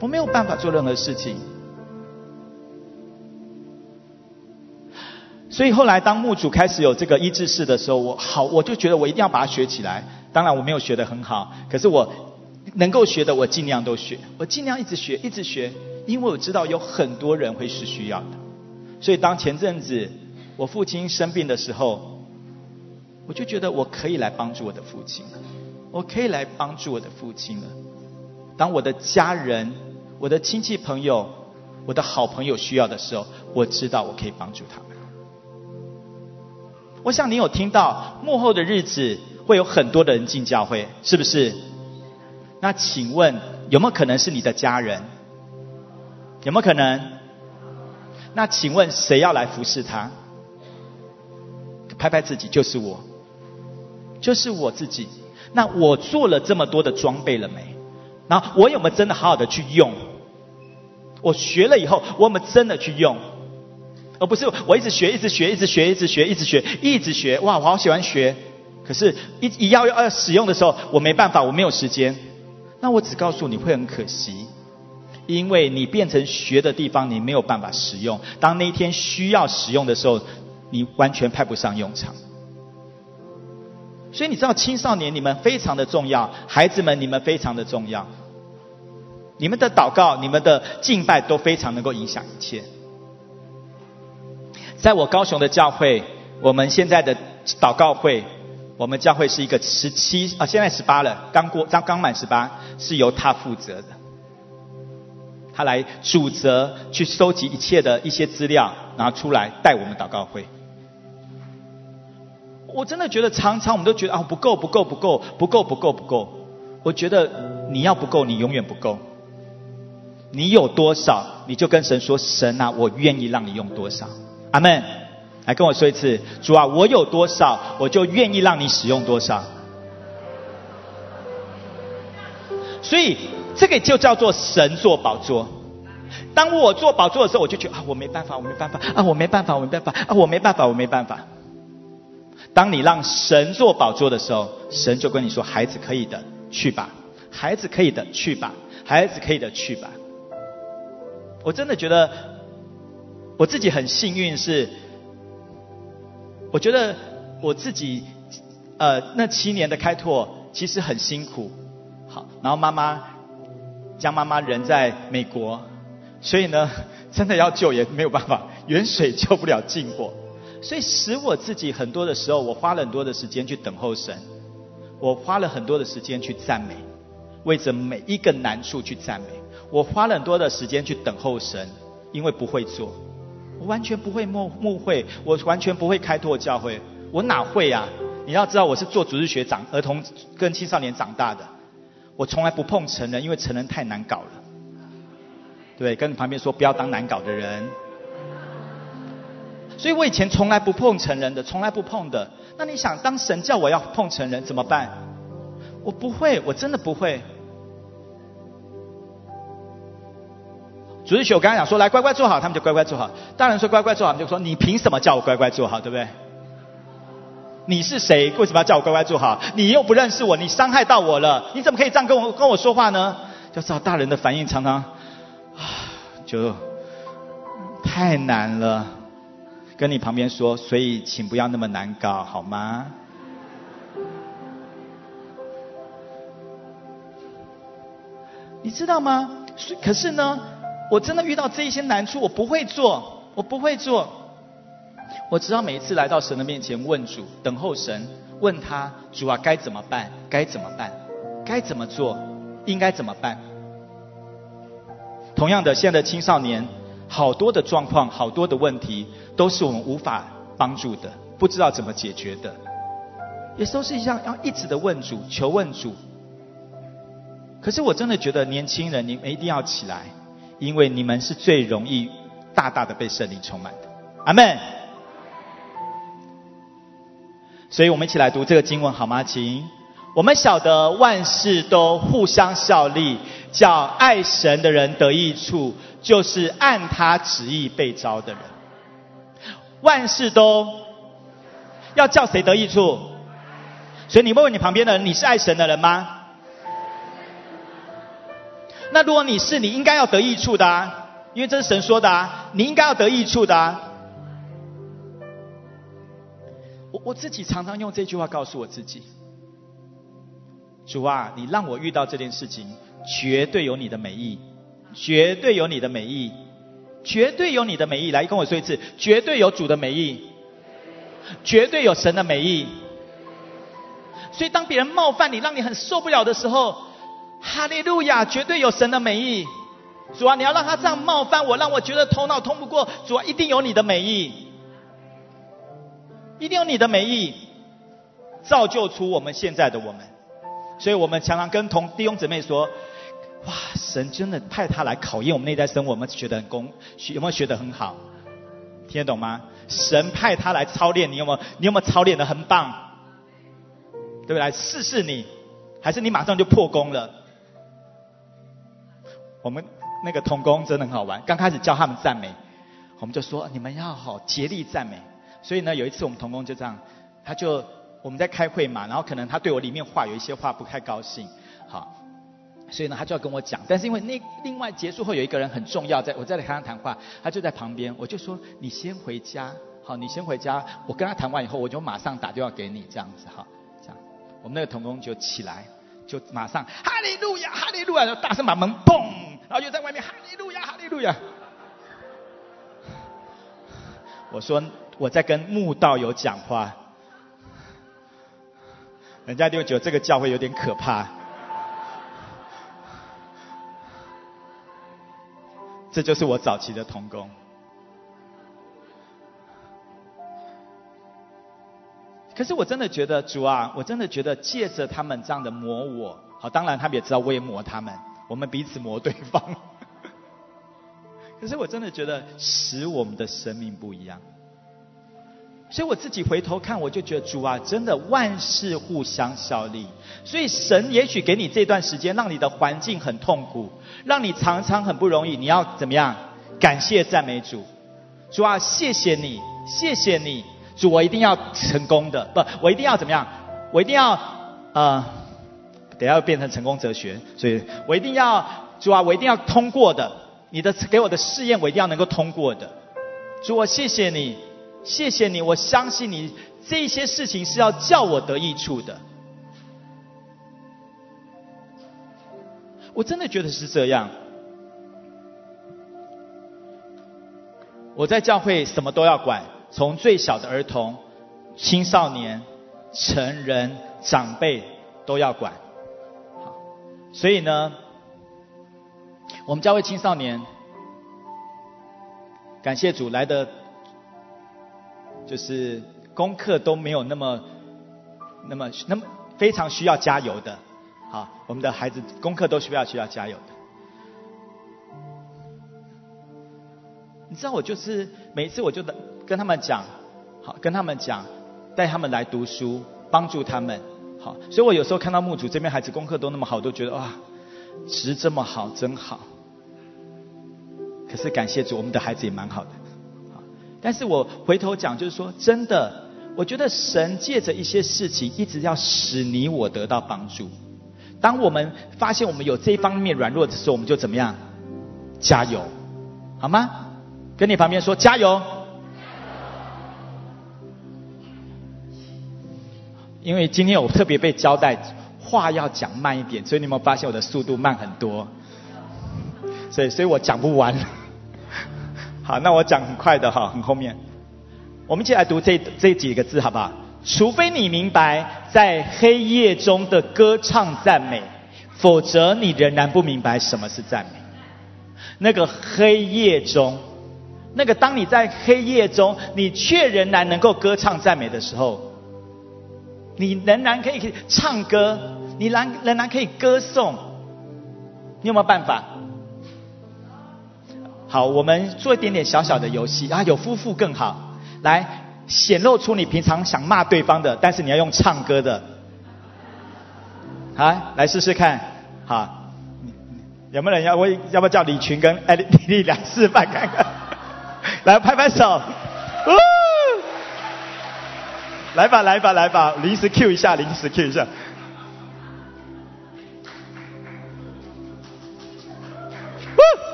我没有办法做任何事情。所以后来当墓主开始有这个医治室的时候，我好，我就觉得我一定要把它学起来。当然我没有学得很好，可是我能够学的，我尽量都学，我尽量一直学，一直学。因为我知道有很多人会是需要的，所以当前阵子我父亲生病的时候，我就觉得我可以来帮助我的父亲了，我可以来帮助我的父亲了。当我的家人、我的亲戚朋友、我的好朋友需要的时候，我知道我可以帮助他们。我想你有听到幕后的日子会有很多的人进教会，是不是？那请问有没有可能是你的家人？有没有可能？那请问谁要来服侍他？拍拍自己，就是我，就是我自己。那我做了这么多的装备了没？然后我有没有真的好好的去用？我学了以后，我有没有真的去用？而不是我一直学，一直学，一直学，一直学，一直学，一直学。哇，我好喜欢学。可是，一一要要使用的时候，我没办法，我没有时间。那我只告诉你会很可惜。因为你变成学的地方，你没有办法使用。当那一天需要使用的时候，你完全派不上用场。所以你知道，青少年你们非常的重要，孩子们你们非常的重要。你们的祷告、你们的敬拜都非常能够影响一切。在我高雄的教会，我们现在的祷告会，我们教会是一个十七啊，现在十八了，刚过刚刚满十八，是由他负责的。他来主责去收集一切的一些资料，拿出来带我们祷告会。我真的觉得常常我们都觉得啊不够不够不够不够不够不够。我觉得你要不够，你永远不够。你有多少，你就跟神说：神啊，我愿意让你用多少。阿门。来跟我说一次，主啊，我有多少，我就愿意让你使用多少。所以。这个就叫做神做宝座，当我坐宝座的时候，我就觉得啊，我没办法，我没办法啊，我没办法，我没办法啊，我没办法，我没办法。当你让神坐宝座的时候，神就跟你说：“孩子可以的，去吧；孩子可以的，去吧；孩子可以的，去吧。”我真的觉得我自己很幸运，是我觉得我自己呃那七年的开拓其实很辛苦。好，然后妈妈江妈妈人在美国，所以呢，[laughs] 真的要救也没有办法，[laughs] 远水救不了近火。所以使我自己很多的时候，我花了很多的时间去等候神，我花了很多的时间去赞美，为着每一个难处去赞美。我花了很多的时间去等候神，因为不会做，我完全不会牧牧会，我完全不会开拓教会，我哪会啊？你要知道，我是做主日学长，儿童跟青少年长大的，我从来不碰成人，因为成人太难搞了。对，跟旁边说不要当难搞的人。所以我以前从来不碰成人的，从来不碰的。那你想，当神叫我要碰成人怎么办？我不会，我真的不会。主日学我刚刚讲说，来乖乖坐好，他们就乖乖坐好。大人说乖乖坐好，就说你凭什么叫我乖乖坐好，对不对？你是谁？为什么要叫我乖乖坐好？你又不认识我，你伤害到我了，你怎么可以这样跟我跟我说话呢？就知道大人的反应常常啊，就太难了。跟你旁边说，所以请不要那么难搞，好吗？你知道吗？可是呢，我真的遇到这一些难处，我不会做，我不会做。我知道每一次来到神的面前问主，等候神，问他主啊，该怎么办？该怎么办？该怎么做？应该怎么办？同样的，现在的青少年。好多的状况，好多的问题，都是我们无法帮助的，不知道怎么解决的，也都是一样要一直的问主，求问主。可是我真的觉得年轻人，你们一定要起来，因为你们是最容易大大的被圣灵充满的。阿门。所以我们一起来读这个经文好吗？请。我们晓得万事都互相效力，叫爱神的人得益处。就是按他旨意被招的人，万事都要叫谁得益处？所以你问问你旁边的人，你是爱神的人吗？那如果你是，你应该要得益处的啊，因为这是神说的啊，你应该要得益处的啊。我自己常常用这句话告诉我自己：主啊，你让我遇到这件事情，绝对有你的美意。绝对有你的美意，绝对有你的美意。来跟我说一次，绝对有主的美意，绝对有神的美意。所以当别人冒犯你，让你很受不了的时候，哈利路亚，绝对有神的美意。主啊，你要让他这样冒犯我，让我觉得头脑通不过。主啊，一定有你的美意，一定有你的美意，造就出我们现在的我们。所以我们常常跟同弟兄姊妹说。哇！神真的派他来考验我们内在生活，我们学得很功，有没有学得很好？听得懂吗？神派他来操练你，有没有？你有没有操练的很棒？对不对？来试试你，还是你马上就破功了？我们那个童工真的很好玩，刚开始教他们赞美，我们就说你们要好竭力赞美。所以呢，有一次我们童工就这样，他就我们在开会嘛，然后可能他对我里面话有一些话不太高兴，好。所以呢，他就要跟我讲，但是因为那另外结束后有一个人很重要，在我在跟他谈话，他就在旁边，我就说你先回家，好，你先回家，我跟他谈完以后，我就马上打电话给你，这样子哈，这样，我们那个童工就起来，就马上哈利路亚，哈利路亚，就大声把门砰，然后就在外面哈利路亚，哈利路亚。我说我在跟慕道友讲话，人家就觉得这个教会有点可怕。这就是我早期的童工。可是我真的觉得主啊，我真的觉得借着他们这样的磨我，好，当然他们也知道我也磨他们，我们彼此磨对方。可是我真的觉得使我们的生命不一样。所以我自己回头看，我就觉得主啊，真的万事互相效力。所以神也许给你这段时间，让你的环境很痛苦，让你常常很不容易。你要怎么样？感谢赞美主，主啊，谢谢你，谢谢你，主，我一定要成功的，不，我一定要怎么样？我一定要呃，等下变成成功哲学，所以我一定要主啊，我一定要通过的。你的给我的试验，我一定要能够通过的。主，我谢谢你，谢谢你，我相信你这些事情是要叫我得益处的。我真的觉得是这样。我在教会什么都要管，从最小的儿童、青少年、成人、长辈都要管。所以呢。我们教会青少年，感谢主来的，就是功课都没有那么、那么、那么非常需要加油的。好，我们的孩子功课都需要需要加油的。你知道，我就是每一次我就跟他们讲，好，跟他们讲，带他们来读书，帮助他们。好，所以我有时候看到牧主这边孩子功课都那么好，都觉得哇，值这么好，真好。可是感谢主，我们的孩子也蛮好的，但是我回头讲，就是说，真的，我觉得神借着一些事情，一直要使你我得到帮助。当我们发现我们有这方面软弱的时候，我们就怎么样？加油，好吗？跟你旁边说加油。因为今天我特别被交代，话要讲慢一点，所以你有没有发现我的速度慢很多？所以，所以我讲不完。好，那我讲很快的哈，很后面。我们一起来读这这几个字，好不好？除非你明白在黑夜中的歌唱赞美，否则你仍然不明白什么是赞美。那个黑夜中，那个当你在黑夜中，你却仍然能够歌唱赞美的时候，你仍然可以唱歌，你仍仍然可以歌颂。你有没有办法？好，我们做一点点小小的游戏啊，有夫妇更好，来显露出你平常想骂对方的，但是你要用唱歌的，啊，来试试看，好，有没有人要我要不要叫李群跟艾丽丽来示范看看，来拍拍手，来吧来吧来吧，临时 Q 一下，临时 Q 一下。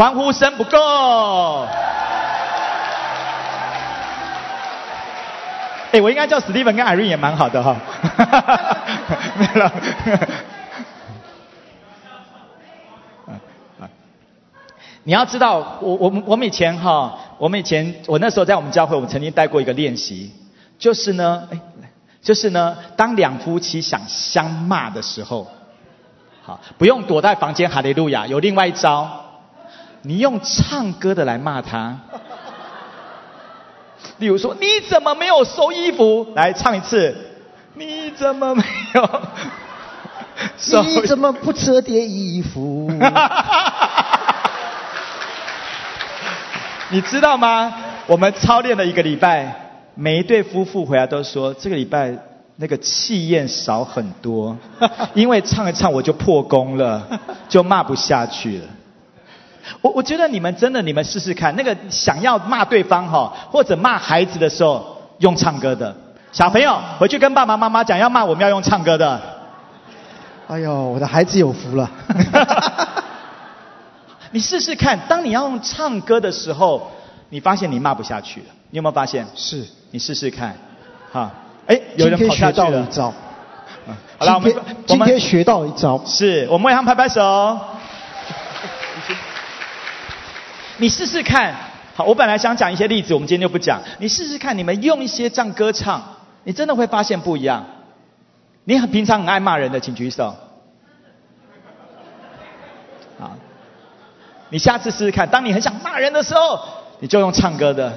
欢呼声不够。哎，我应该叫史蒂芬跟艾瑞也蛮好的哈。没了。你要知道，我我们我们以前哈，我们以前我那时候在我们教会，我们曾经带过一个练习，就是呢，哎，就是呢，当两夫妻想相骂的时候，好，不用躲在房间哈利路亚，有另外一招。你用唱歌的来骂他，例如说你怎么没有收衣服？来唱一次，你怎么没有？[laughs] 你怎么不折叠衣服？[laughs] 你知道吗？我们操练了一个礼拜，每一对夫妇回来都说这个礼拜那个气焰少很多，因为唱一唱我就破功了，就骂不下去了。我我觉得你们真的，你们试试看，那个想要骂对方哈，或者骂孩子的时候，用唱歌的。小朋友回去跟爸爸妈妈讲，要骂我们要用唱歌的。哎呦，我的孩子有福了。[laughs] 你试试看，当你要用唱歌的时候，你发现你骂不下去了。你有没有发现？是。你试试看，哈。哎，有人跑下去了。一招。好了，我们今天学到一招。是我们为他们拍拍手。你试试看，好，我本来想讲一些例子，我们今天就不讲。你试试看，你们用一些这样歌唱，你真的会发现不一样。你很平常很爱骂人的，请举手。好，你下次试试看，当你很想骂人的时候，你就用唱歌的。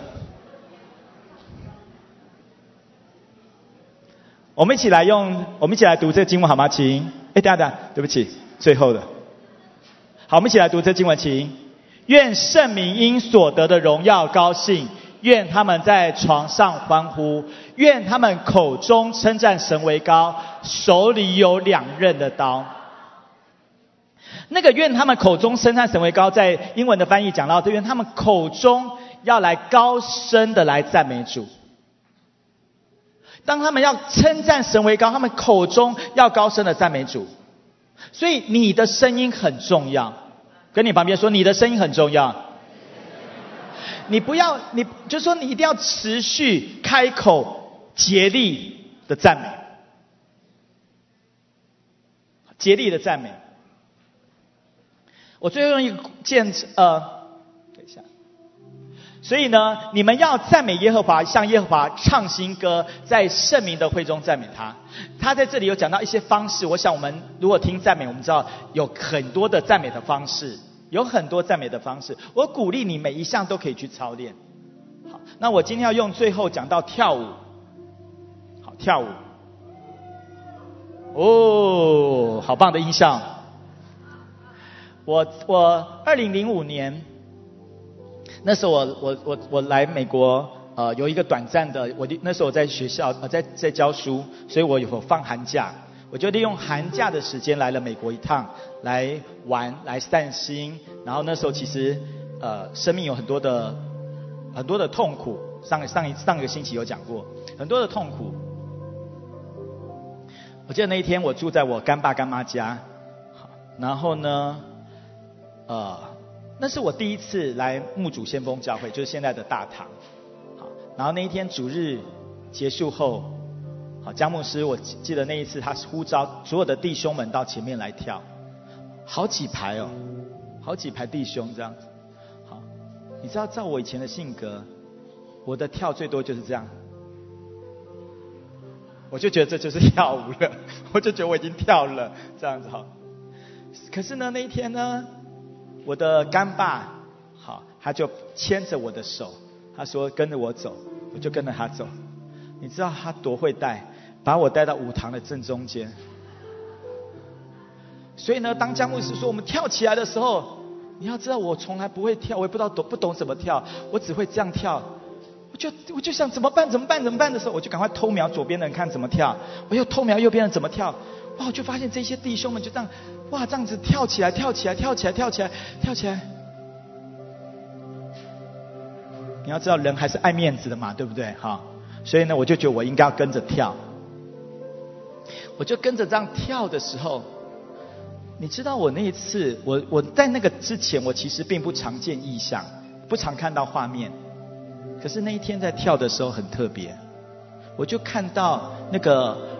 我们一起来用，我们一起来读这经文好吗？请，哎，等下等下，对不起，最后的。好，我们一起来读这经文，请。愿圣明因所得的荣耀高兴，愿他们在床上欢呼，愿他们口中称赞神为高，手里有两刃的刀。那个愿他们口中称赞神为高，在英文的翻译讲到，这愿他们口中要来高声的来赞美主。当他们要称赞神为高，他们口中要高声的赞美主。所以你的声音很重要，跟你旁边说，你的声音很重要。你不要，你就说你一定要持续开口竭力的赞美，竭力的赞美。我最后用一个见呃，所以呢，你们要赞美耶和华，向耶和华唱新歌，在圣明的会中赞美他。他在这里有讲到一些方式，我想我们如果听赞美，我们知道有很多的赞美的方式，有很多赞美的方式。我鼓励你每一项都可以去操练。好，那我今天要用最后讲到跳舞。好，跳舞。哦，好棒的音效。我我二零零五年，那时候我我我我来美国，呃，有一个短暂的，我那时候我在学校呃在在教书，所以我有放寒假，我就利用寒假的时间来了美国一趟，来玩来散心。然后那时候其实呃生命有很多的很多的痛苦，上上一上个星期有讲过很多的痛苦。我记得那一天我住在我干爸干妈家，然后呢。呃，那是我第一次来牧主先锋教会，就是现在的大堂。好，然后那一天主日结束后，好，江牧师，我记得那一次他呼召所有的弟兄们到前面来跳，好几排哦，好几排弟兄这样子。好，你知道照我以前的性格，我的跳最多就是这样，我就觉得这就是跳舞了，[laughs] 我就觉得我已经跳了这样子哈。可是呢，那一天呢？我的干爸，好，他就牵着我的手，他说跟着我走，我就跟着他走。你知道他多会带，把我带到舞堂的正中间。所以呢，当姜牧师说我们跳起来的时候，你要知道我从来不会跳，我也不知道懂不懂怎么跳，我只会这样跳。我就我就想怎么办怎么办怎么办的时候，我就赶快偷瞄左边的人看怎么跳，我又偷瞄右边的人怎么跳。哇！就发现这些弟兄们就这样，哇，这样子跳起来，跳起来，跳起来，跳起来，跳起来。你要知道，人还是爱面子的嘛，对不对？哈，所以呢，我就觉得我应该要跟着跳。我就跟着这样跳的时候，你知道我那一次，我我在那个之前，我其实并不常见异象，不常看到画面。可是那一天在跳的时候很特别，我就看到那个。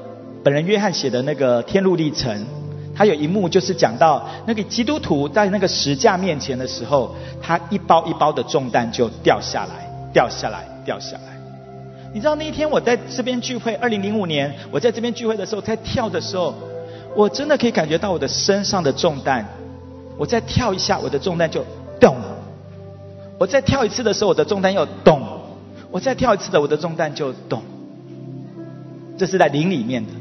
本人约翰写的那个《天路历程》，他有一幕就是讲到那个基督徒在那个石架面前的时候，他一包一包的重担就掉下来，掉下来，掉下来。你知道那一天我在这边聚会，二零零五年我在这边聚会的时候，在跳的时候，我真的可以感觉到我的身上的重担。我再跳一下，我的重担就动；我再跳一次的时候，我的重担又动；我再跳一次的，我的重担就动。这是在灵里面的。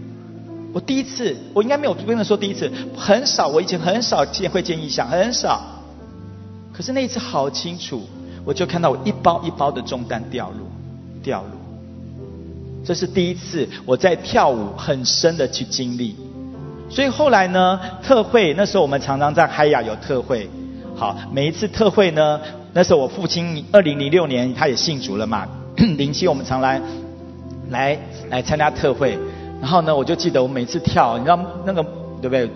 我第一次，我应该没有不能说第一次，很少，我以前很少见会见异象，很少。可是那一次好清楚，我就看到我一包一包的重担掉落，掉落。这是第一次我在跳舞很深的去经历。所以后来呢，特会那时候我们常常在嗨雅有特会，好，每一次特会呢，那时候我父亲二零零六年他也信主了嘛，[coughs] 零七我们常来来来参加特会。然后呢，我就记得我每次跳，你知道那个对不对？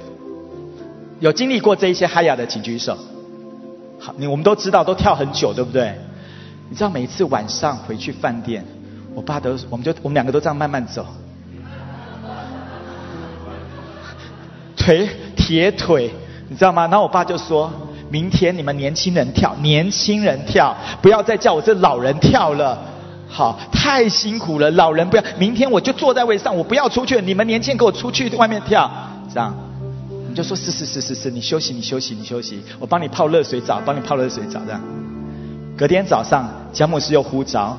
有经历过这一些嗨呀的，请举手。好，你我们都知道，都跳很久，对不对？你知道每一次晚上回去饭店，我爸都，我们就我们两个都这样慢慢走，腿铁腿，你知道吗？然后我爸就说：明天你们年轻人跳，年轻人跳，不要再叫我这老人跳了。好，太辛苦了，老人不要。明天我就坐在位上，我不要出去，你们年轻人给我出去外面跳，这样，你就说是是是是是，你休息你休息你休息，我帮你泡热水澡，帮你泡热水澡这样。隔天早上，姜牧师又呼召，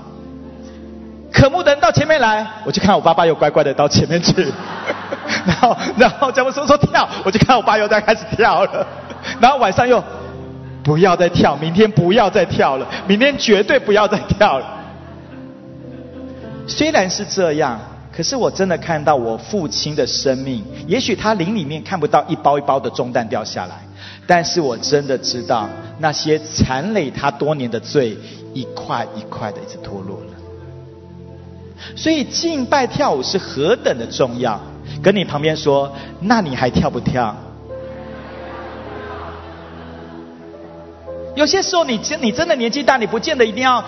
可慕的人到前面来，我就看我爸爸又乖乖的到前面去，然后然后姜牧师说跳，我就看我爸又在开始跳了，然后晚上又不要再跳，明天不要再跳了，明天绝对不要再跳了。虽然是这样，可是我真的看到我父亲的生命，也许他灵里面看不到一包一包的重担掉下来，但是我真的知道那些残累他多年的罪，一块一块的一直脱落了。所以敬拜跳舞是何等的重要。跟你旁边说，那你还跳不跳？[laughs] 有些时候，你真你真的年纪大，你不见得一定要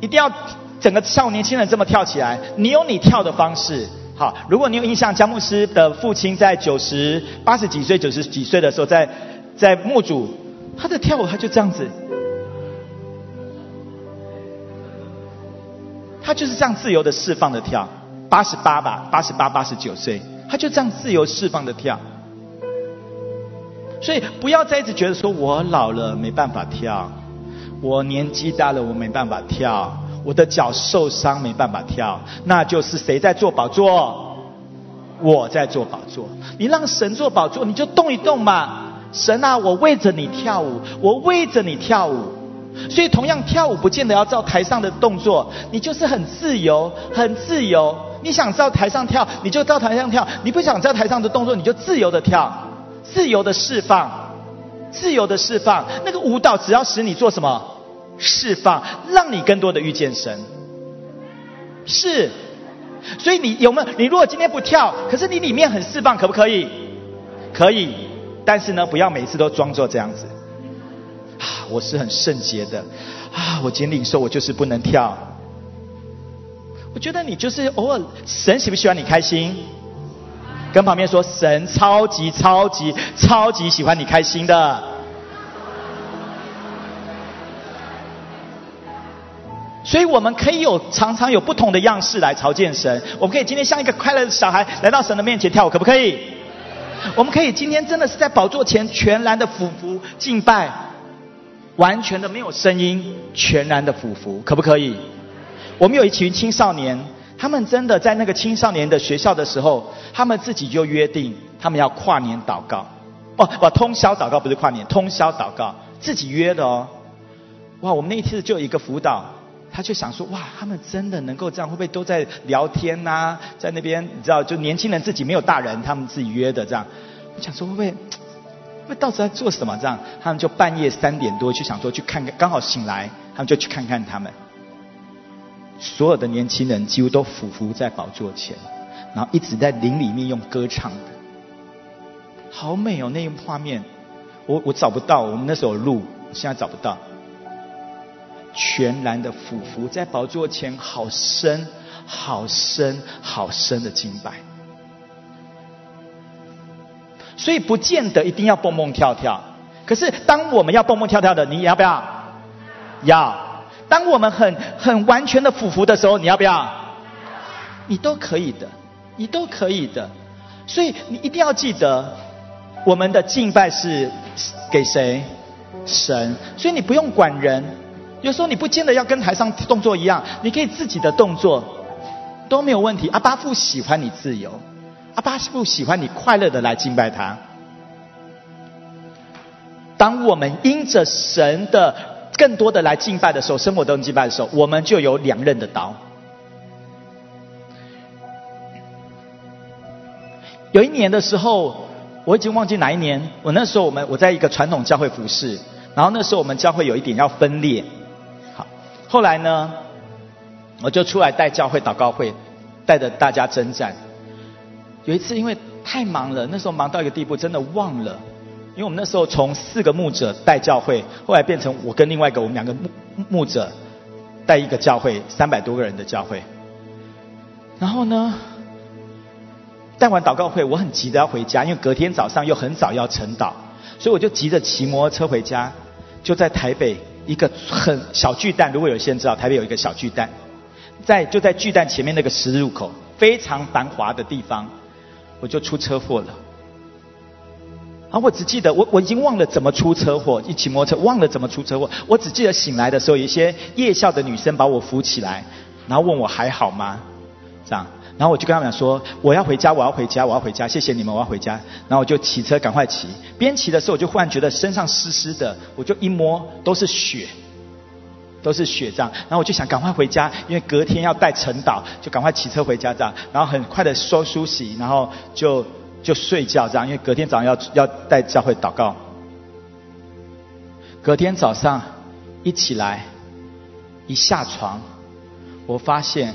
一定要整个像年轻人这么跳起来。你有你跳的方式。好，如果你有印象，佳牧师的父亲在九十八十几岁、九十几岁的时候，在在墓主，他的跳舞他就这样子，他就是这样自由的释放的跳。八十八吧，八十八、八十九岁。他就这样自由释放的跳，所以不要再一直觉得说我老了没办法跳，我年纪大了我没办法跳，我的脚受伤没办法跳，那就是谁在做宝座？我在做宝座。你让神做宝座，你就动一动嘛。神啊，我为着你跳舞，我为着你跳舞。所以同样跳舞不见得要照台上的动作，你就是很自由，很自由。你想照台上跳，你就照台上跳；你不想照台上的动作，你就自由的跳，自由的释放，自由的释放。那个舞蹈只要使你做什么？释放，让你更多的遇见神。是，所以你有没有？你如果今天不跳，可是你里面很释放，可不可以？可以，但是呢，不要每次都装作这样子。啊，我是很圣洁的。啊，我今天领受，我就是不能跳。我觉得你就是偶尔，神喜不喜欢你开心？跟旁边说，神超级超级超级喜欢你开心的。所以我们可以有常常有不同的样式来朝见神。我们可以今天像一个快乐的小孩来到神的面前跳舞，可不可以？我们可以今天真的是在宝座前全然的俯伏敬拜，完全的没有声音，全然的俯伏，可不可以？我们有一群青少年，他们真的在那个青少年的学校的时候，他们自己就约定，他们要跨年祷告。哦，不，通宵祷告不是跨年，通宵祷告，自己约的哦。哇，我们那一次就有一个辅导，他就想说，哇，他们真的能够这样，会不会都在聊天呐？在那边，你知道，就年轻人自己没有大人，他们自己约的这样。我想说，会不会，会到时候在做什么这样？他们就半夜三点多去想说去看看，刚好醒来，他们就去看看他们。所有的年轻人几乎都俯伏在宝座前，然后一直在林里面用歌唱的，好美哦！那一画面，我我找不到，我们那时候录，现在找不到。全然的俯伏在宝座前，好深、好深、好深的敬拜。所以不见得一定要蹦蹦跳跳，可是当我们要蹦蹦跳跳的，你要不要？要。当我们很很完全的俯伏的时候，你要不要？你都可以的，你都可以的。所以你一定要记得，我们的敬拜是给谁？神。所以你不用管人，有时候你不见得要跟台上动作一样，你可以自己的动作都没有问题。阿巴父喜欢你自由，阿巴父喜欢你快乐的来敬拜他。当我们因着神的。更多的来敬拜的时候，生活中敬拜的时候，我们就有两刃的刀。有一年的时候，我已经忘记哪一年。我那时候我们我在一个传统教会服侍，然后那时候我们教会有一点要分裂。后来呢，我就出来带教会祷告会，带着大家征战。有一次因为太忙了，那时候忙到一个地步，真的忘了。因为我们那时候从四个牧者带教会，后来变成我跟另外一个我们两个牧牧者带一个教会，三百多个人的教会。然后呢，带完祷告会，我很急着要回家，因为隔天早上又很早要晨祷，所以我就急着骑摩托车回家。就在台北一个很小巨蛋，如果有些人知道，台北有一个小巨蛋，在就在巨蛋前面那个十字路口，非常繁华的地方，我就出车祸了。啊，我只记得我我已经忘了怎么出车祸，一骑摩托车忘了怎么出车祸。我只记得醒来的时候，有一些夜校的女生把我扶起来，然后问我还好吗？这样，然后我就跟他们讲说我要回家，我要回家，我要回家，谢谢你们，我要回家。然后我就骑车赶快骑，边骑的时候我就忽然觉得身上湿湿的，我就一摸都是血，都是血这样。然后我就想赶快回家，因为隔天要带晨祷，就赶快骑车回家这样。然后很快的收梳洗，然后就就睡觉这样，因为隔天早上要要带教会祷告。隔天早上一起来，一下床，我发现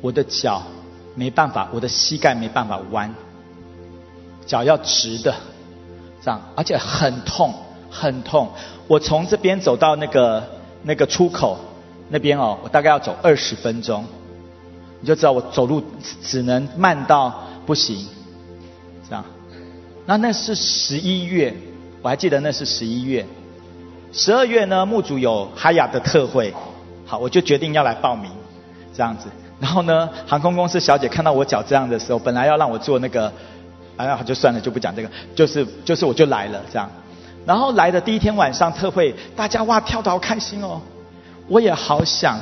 我的脚没办法，我的膝盖没办法弯，脚要直的这样，而且很痛很痛。我从这边走到那个那个出口那边哦，我大概要走二十分钟，你就知道我走路只能慢到不行，这样。那那是十一月，我还记得那是十一月。十二月呢，墓主有哈雅的特会，好，我就决定要来报名，这样子。然后呢，航空公司小姐看到我脚这样的时候，本来要让我做那个，哎呀，就算了，就不讲这个，就是就是我就来了这样。然后来的第一天晚上特会，大家哇跳得好开心哦，我也好想，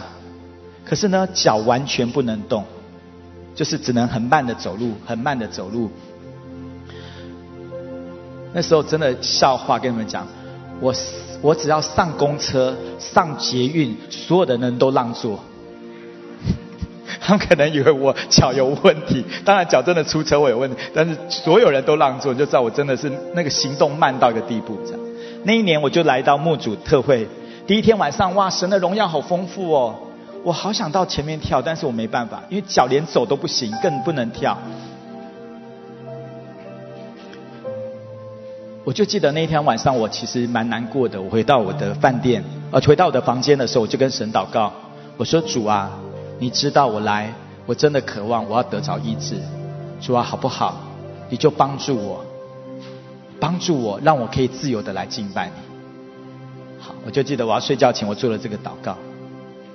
可是呢脚完全不能动，就是只能很慢的走路，很慢的走路。那时候真的笑话跟你们讲，我。我只要上公车、上捷运，所有的人都让座。他们可能以为我脚有问题，当然脚真的出车祸有问题，但是所有人都让座，就知道我真的是那个行动慢到一个地步。这样，那一年我就来到墓主特会，第一天晚上，哇，神的荣耀好丰富哦！我好想到前面跳，但是我没办法，因为脚连走都不行，更不能跳。我就记得那天晚上，我其实蛮难过的。我回到我的饭店，呃，回到我的房间的时候，我就跟神祷告，我说：“主啊，你知道我来，我真的渴望我要得着医治。主啊，好不好？你就帮助我，帮助我，让我可以自由的来敬拜你。”好，我就记得我要睡觉前，我做了这个祷告。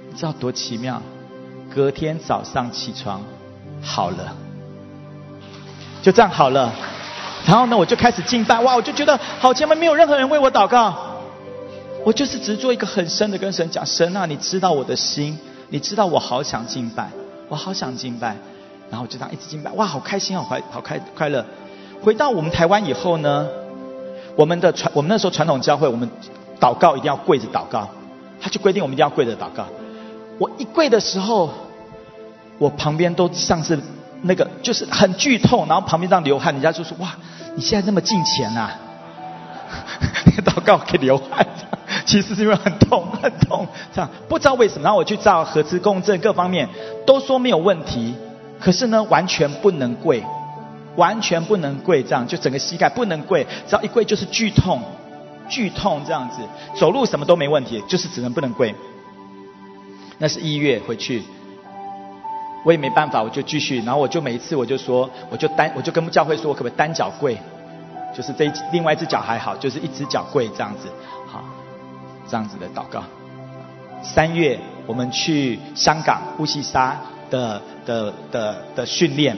你知道多奇妙？隔天早上起床，好了，就这样好了。然后呢，我就开始敬拜，哇！我就觉得好前面没有任何人为我祷告，我就是只做一个很深的跟神讲：神啊，你知道我的心，你知道我好想敬拜，我好想敬拜。然后就这样一直敬拜，哇，好开心，好快，好开快乐。回到我们台湾以后呢，我们的传，我们那时候传统教会，我们祷告一定要跪着祷告，他就规定我们一定要跪着祷告。我一跪的时候，我旁边都像是。那个就是很剧痛，然后旁边这样流汗，人家就说：“哇，你现在那么近前呐！” [laughs] 祷告可以流汗，其实是因为很痛 [laughs] 很痛，这样不知道为什么。然后我去照核磁共振，各方面都说没有问题，可是呢，完全不能跪，完全不能跪，这样就整个膝盖不能跪，只要一跪就是剧痛，剧痛这样子，走路什么都没问题，就是只能不能跪。那是一月回去。我也没办法，我就继续，然后我就每一次我就说，我就单我就跟教会说，我可不可以单脚跪？就是这另外一只脚还好，就是一只脚跪这样子，这样子的祷告。三月我们去香港乌溪沙的的的的训练，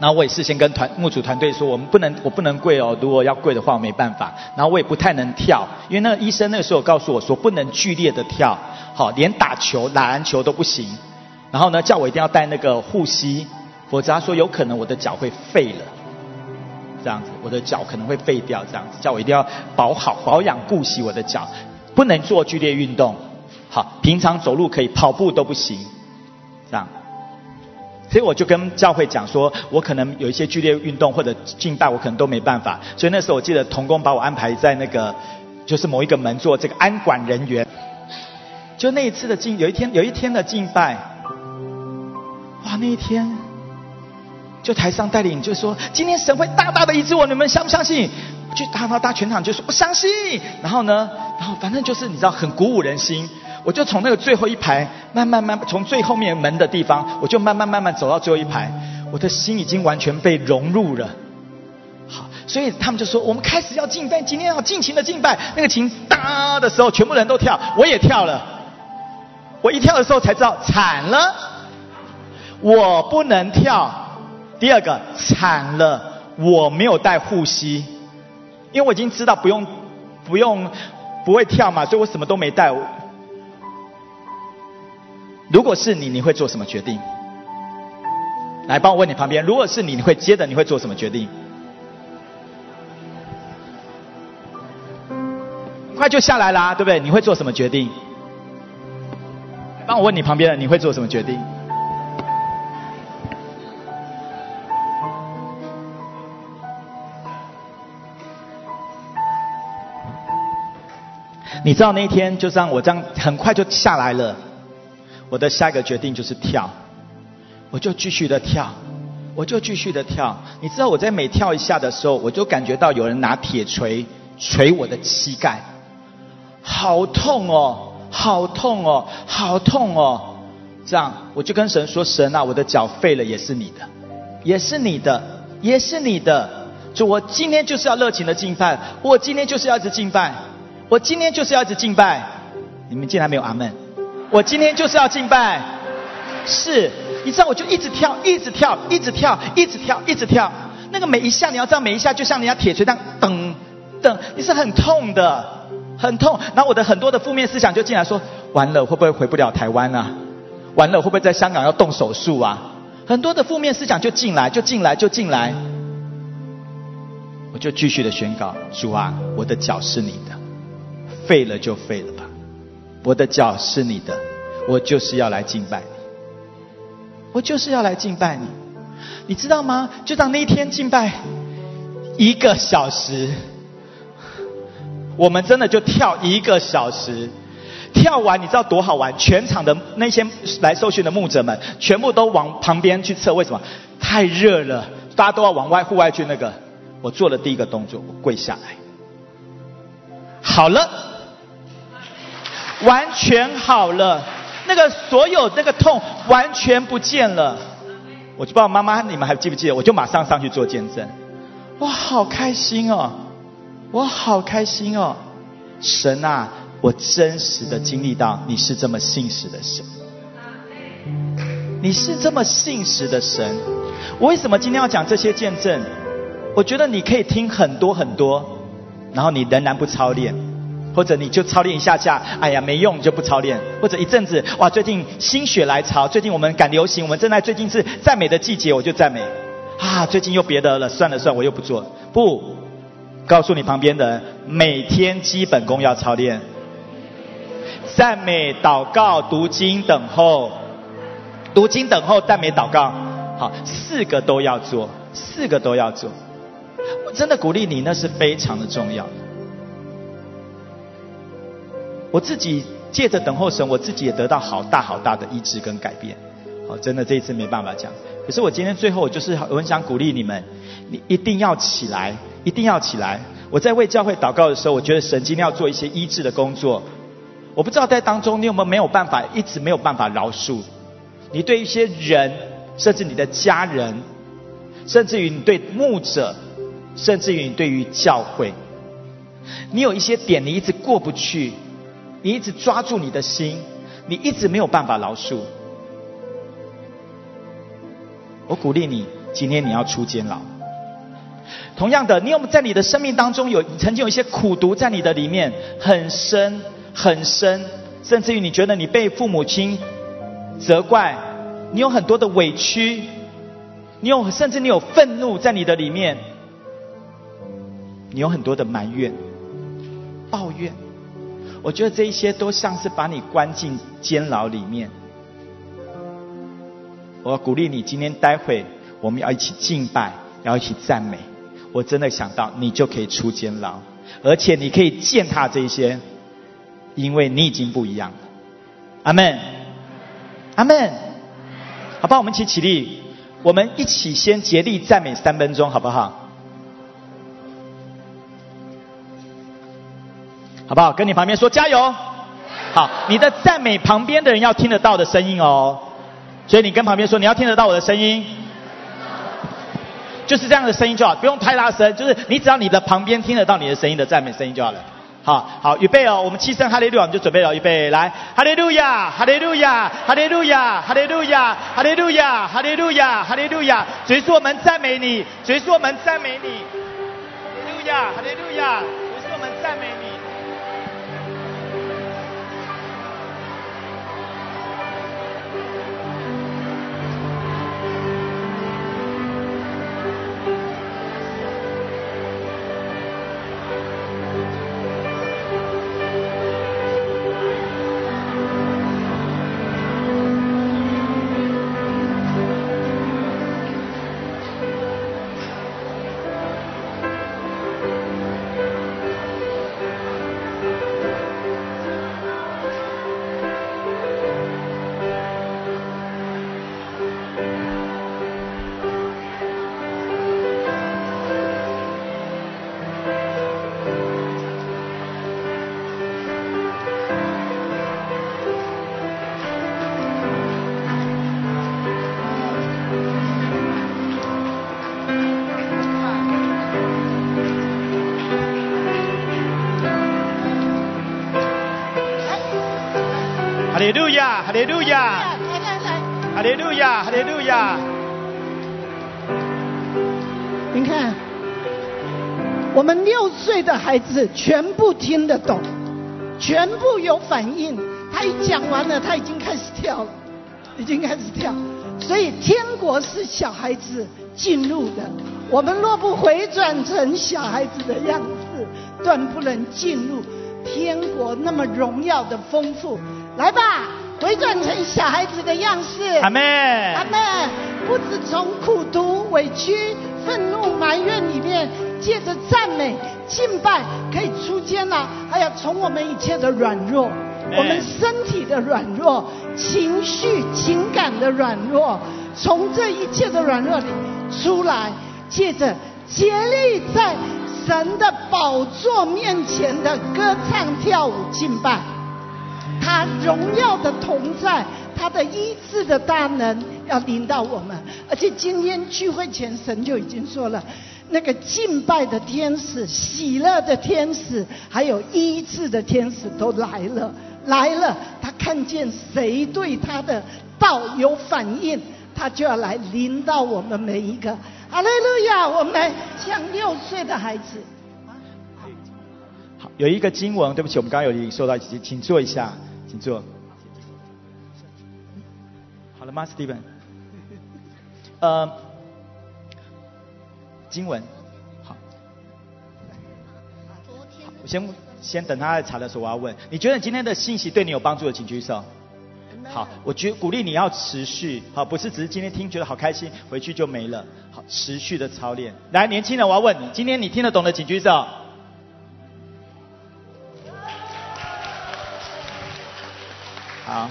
然后我也事先跟团牧主团队说，我们不能我不能跪哦，如果要跪的话我没办法，然后我也不太能跳，因为那个医生那个时候告诉我说，不能剧烈的跳，好，连打球打篮球都不行。然后呢，叫我一定要带那个护膝，否则他说有可能我的脚会废了，这样子，我的脚可能会废掉，这样子，叫我一定要保好保养顾惜我的脚，不能做剧烈运动，好，平常走路可以，跑步都不行，这样。所以我就跟教会讲说，我可能有一些剧烈运动或者敬拜，我可能都没办法。所以那时候我记得童工把我安排在那个，就是某一个门做这个安管人员。就那一次的敬，有一天有一天的敬拜。哇，那一天，就台上带领就说，今天神会大大的医治我，你们相不相信？就大大大全场就说我相信。然后呢，然后反正就是你知道很鼓舞人心。我就从那个最后一排慢慢慢从最后面门的地方，我就慢慢慢慢走到最后一排，我的心已经完全被融入了。好，所以他们就说我们开始要敬拜，今天要尽情的敬拜。那个琴哒的时候，全部人都跳，我也跳了。我一跳的时候才知道惨了。我不能跳。第二个惨了，我没有带护膝，因为我已经知道不用不用不会跳嘛，所以我什么都没带。如果是你，你会做什么决定？来，帮我问你旁边，如果是你，你会接着你会做什么决定？快就下来啦，对不对？你会做什么决定？帮我问你旁边的，你会做什么决定？你知道那一天就这样，我这样很快就下来了。我的下一个决定就是跳，我就继续的跳，我就继续的跳。你知道我在每跳一下的时候，我就感觉到有人拿铁锤锤我的膝盖，好痛哦，好痛哦，好痛哦。这样我就跟神说：“神啊，我的脚废了，也是你的，也是你的，也是你的。就我今天就是要热情的敬拜，我今天就是要一直敬拜。”我今天就是要一直敬拜，你们竟然没有阿门。我今天就是要敬拜，是，你知道我就一直跳，一直跳，一直跳，一直跳，一直跳。那个每一下你要知道，每一下就像人家铁锤这样噔噔，你是很痛的，很痛。然后我的很多的负面思想就进来说，完了会不会回不了台湾啊？完了会不会在香港要动手术啊？很多的负面思想就进来，就进来，就进来。我就继续的宣告，主啊，我的脚是你的。废了就废了吧，我的脚是你的，我就是要来敬拜你，我就是要来敬拜你，你知道吗？就当那一天敬拜一个小时，我们真的就跳一个小时，跳完你知道多好玩？全场的那些来受训的牧者们，全部都往旁边去测，为什么？太热了，大家都要往外户外去。那个，我做了第一个动作，我跪下来，好了。完全好了，那个所有那个痛完全不见了。我就不知道妈妈你们还记不记得？我就马上上去做见证。哇，好开心哦！我好开心哦！神啊，我真实的经历到你是这么信实的神，你是这么信实的神。我为什么今天要讲这些见证？我觉得你可以听很多很多，然后你仍然不操练。或者你就操练一下下，哎呀没用，就不操练。或者一阵子，哇，最近心血来潮，最近我们赶流行，我们正在最近是赞美的季节，我就赞美。啊，最近又别的了，算了算了，我又不做。不，告诉你旁边的人，每天基本功要操练。赞美、祷告、读经、等候，读经、等候、赞美、祷告，好，四个都要做，四个都要做。我真的鼓励你，那是非常的重要。我自己借着等候神，我自己也得到好大好大的医治跟改变。好，真的这一次没办法讲。可是我今天最后，我就是我很想鼓励你们，你一定要起来，一定要起来。我在为教会祷告的时候，我觉得神今天要做一些医治的工作。我不知道在当中你有没有没有办法，一直没有办法饶恕你对一些人，甚至你的家人，甚至于你对牧者，甚至于你对于教会，你有一些点你一直过不去。你一直抓住你的心，你一直没有办法饶恕。我鼓励你，今天你要出监牢。同样的，你有在你的生命当中有曾经有一些苦毒在你的里面很深很深，甚至于你觉得你被父母亲责怪，你有很多的委屈，你有甚至你有愤怒在你的里面，你有很多的埋怨、抱怨。我觉得这一些都像是把你关进监牢里面。我鼓励你，今天待会我们要一起敬拜，要一起赞美。我真的想到你就可以出监牢，而且你可以践踏这些，因为你已经不一样了。阿门，阿门。好吧，我们一起起立，我们一起先竭力赞美三分钟，好不好？好不好？跟你旁边说加油。好，你的赞美旁边的人要听得到的声音哦。所以你跟旁边说，你要听得到我的声音，就是这样的声音就好，不用太大声，就是你只要你的旁边听得到你的声音的赞美声音就好了。好好，预备哦，我们七声哈利路亚我们就准备了，预备来，哈利路亚，哈利路亚，哈利路亚，哈利路亚，哈利路亚，哈利路亚，哈利路亚，谁说我们赞美你？谁说我们赞美你？哈利路亚，哈利路亚，谁说我们赞美亚，你看，我们六岁的孩子全部听得懂，全部有反应。他一讲完了，他已经开始跳了，已经开始跳。所以天国是小孩子进入的，我们若不回转成小孩子的样子，断不能进入天国那么荣耀的丰富。来吧，回转成小孩子的样式。阿妹，阿妹，不止从苦读、委屈、愤怒、埋怨里面，借着赞美、敬拜可以出监了，还有从我们一切的软弱。我们身体的软弱、情绪、情感的软弱，从这一切的软弱里出来，借着竭力在神的宝座面前的歌唱、跳舞、敬拜，他荣耀的同在，他的医治的大能要临到我们。而且今天聚会前，神就已经说了，那个敬拜的天使、喜乐的天使，还有医治的天使都来了。来了，他看见谁对他的道有反应，他就要来临到我们每一个。哈利路亚！我们像六岁的孩子。好，有一个经文，对不起，我们刚刚有说到，请请坐一下，请坐。好了吗，Steven？[laughs] 呃，经文，好。我先。先等他在查的时候，我要问：你觉得今天的信息对你有帮助的，请举手。好，我觉鼓励你要持续，好，不是只是今天听觉得好开心，回去就没了。好，持续的操练。来，年轻人，我要问你，今天你听得懂的，请举手。好。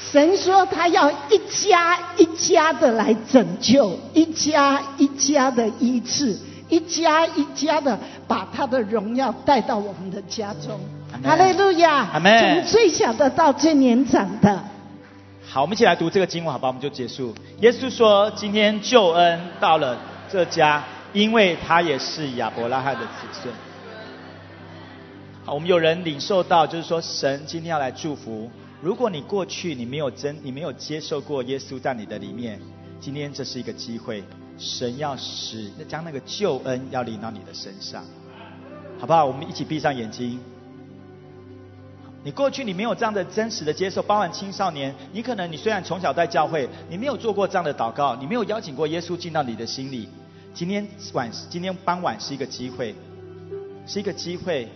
神说他要一家一家的来拯救，一家一家的医治。一家一家的把他的荣耀带到我们的家中，哈利路亚！从最小的到最年长的。好，我们一起来读这个经文，好吧？我们就结束。耶稣说：“今天救恩到了这家，因为他也是亚伯拉罕的子孙。”好，我们有人领受到，就是说神今天要来祝福。如果你过去你没有真，你没有接受过耶稣在你的里面，今天这是一个机会。神要使将那个救恩要临到你的身上，好不好？我们一起闭上眼睛。你过去你没有这样的真实的接受，包含青少年，你可能你虽然从小在教会，你没有做过这样的祷告，你没有邀请过耶稣进到你的心里。今天晚今天傍晚是一个机会，是一个机会，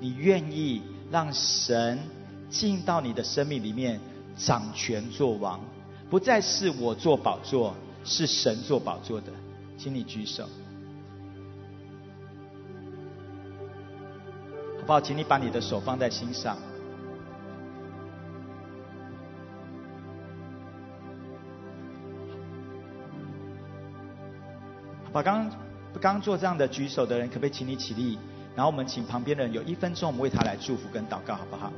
你愿意让神进到你的生命里面掌权作王，不再是我做宝座。是神做宝座的，请你举手，好不好？请你把你的手放在心上。把刚刚做这样的举手的人，可不可以请你起立？然后我们请旁边的人有一分钟，我们为他来祝福跟祷告，好不好？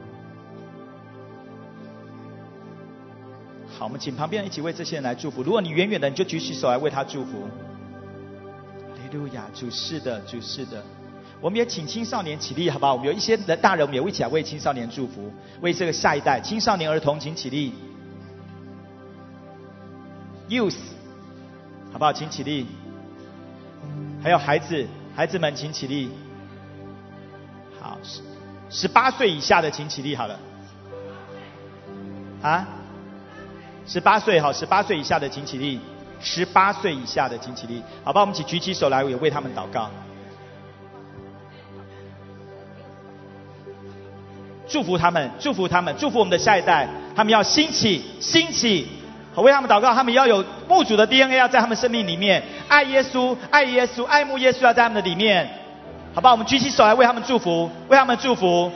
好，我们请旁边一起为这些人来祝福。如果你远远的，你就举起手来为他祝福。利路亚，主是的，主是的。我们也请青少年起立，好不好？我们有一些的大人，我们也一起来为青少年祝福，为这个下一代青少年儿童，请起立。Youth，好不好？请起立。还有孩子，孩子们请起立。好，十十八岁以下的请起立，好了。啊？十八岁哈，十八岁以下的请起立。十八岁以下的请起立，好吧，我们一起举起手来，也为他们祷告，祝福他们，祝福他们，祝福我们的下一代，他们要兴起，兴起，好为他们祷告，他们要有牧主的 DNA 要在他们生命里面，爱耶稣，爱耶稣，爱慕耶稣要在他们的里面，好吧，我们举起手来为他们祝福，为他们祝福。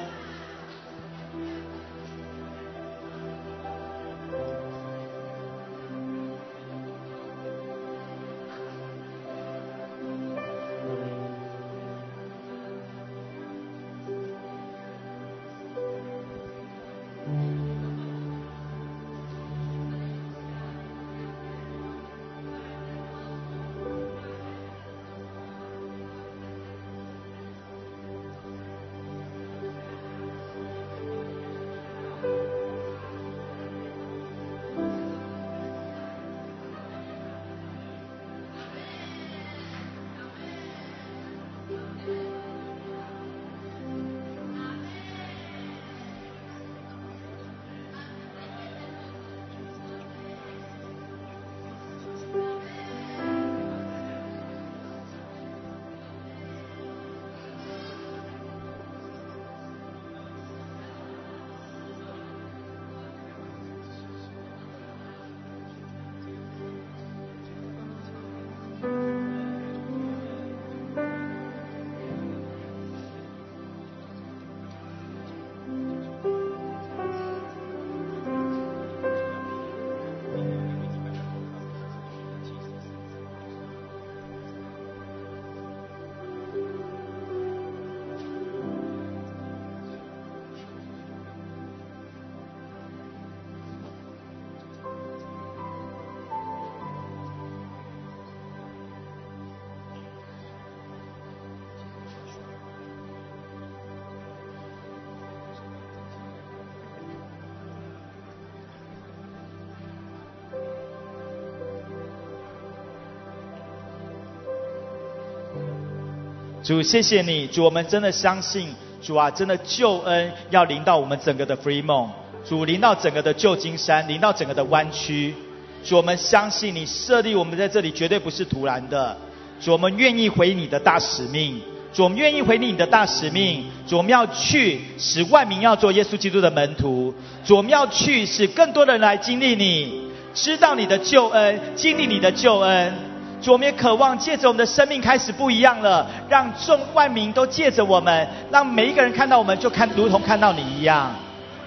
主，谢谢你，主，我们真的相信，主啊，真的救恩要临到我们整个的 Free 梦，主临到整个的旧金山，临到整个的湾区。主，我们相信你设立我们在这里绝对不是突然的。主，我们愿意回你的大使命。主，我们愿意回你的大使命。主，我们要去使万民要做耶稣基督的门徒。主，我们要去使更多的人来经历你，知道你的救恩，经历你的救恩。主，我们也渴望借着我们的生命开始不一样了，让众万民都借着我们，让每一个人看到我们就看如同看到你一样。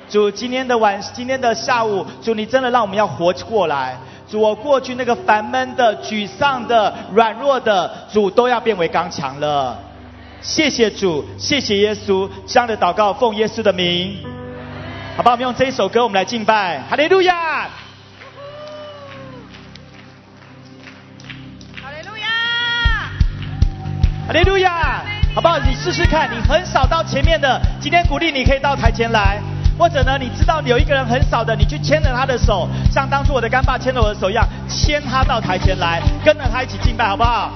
主，今天的晚，今天的下午，主，你真的让我们要活过来。主，我过去那个烦闷的、沮丧的、软弱的，主都要变为刚强了。谢谢主，谢谢耶稣，这样的祷告奉耶稣的名，好吧？我们用这一首歌，我们来敬拜，哈利路亚，哈利路亚，好不好？你试试看，你很少到前面的，今天鼓励你可以到台前来，或者呢，你知道有一个人很少的，你去牵着他的手，像当初我的干爸牵着我的手一样，牵他到台前来，跟着他一起敬拜，好不好？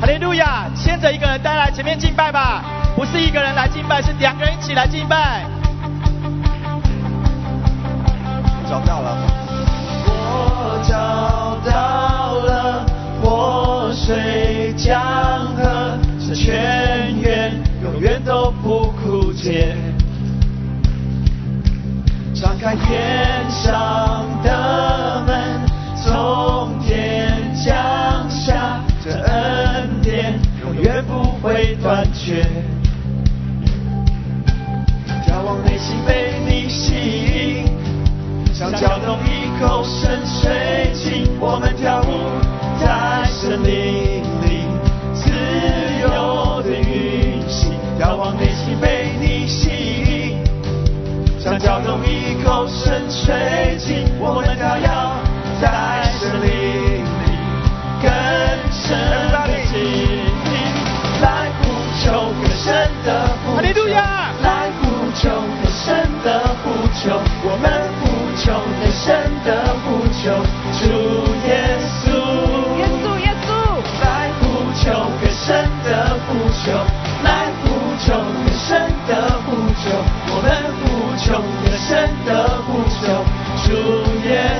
哈利路亚！牵着一个人带来前面敬拜吧，不是一个人来敬拜，是两个人一起来敬拜。找到了，我找到了，活水江河是泉源，永远都不枯竭。敞开天上的门，从天降下这恩典，永远不会断绝。眺望内心被你吸引。像蛟龙一口深水井，我们跳舞在森林里，由的运行，遥望内心被你吸引。像蛟龙一口深水井，我们跳跃在森林里，更深的经历，来呼求更深的来呼求更深的呼求，我们呼求更深的呼求，主耶稣，求，来呼求更深的呼求，我们呼求更深的呼求，主。耶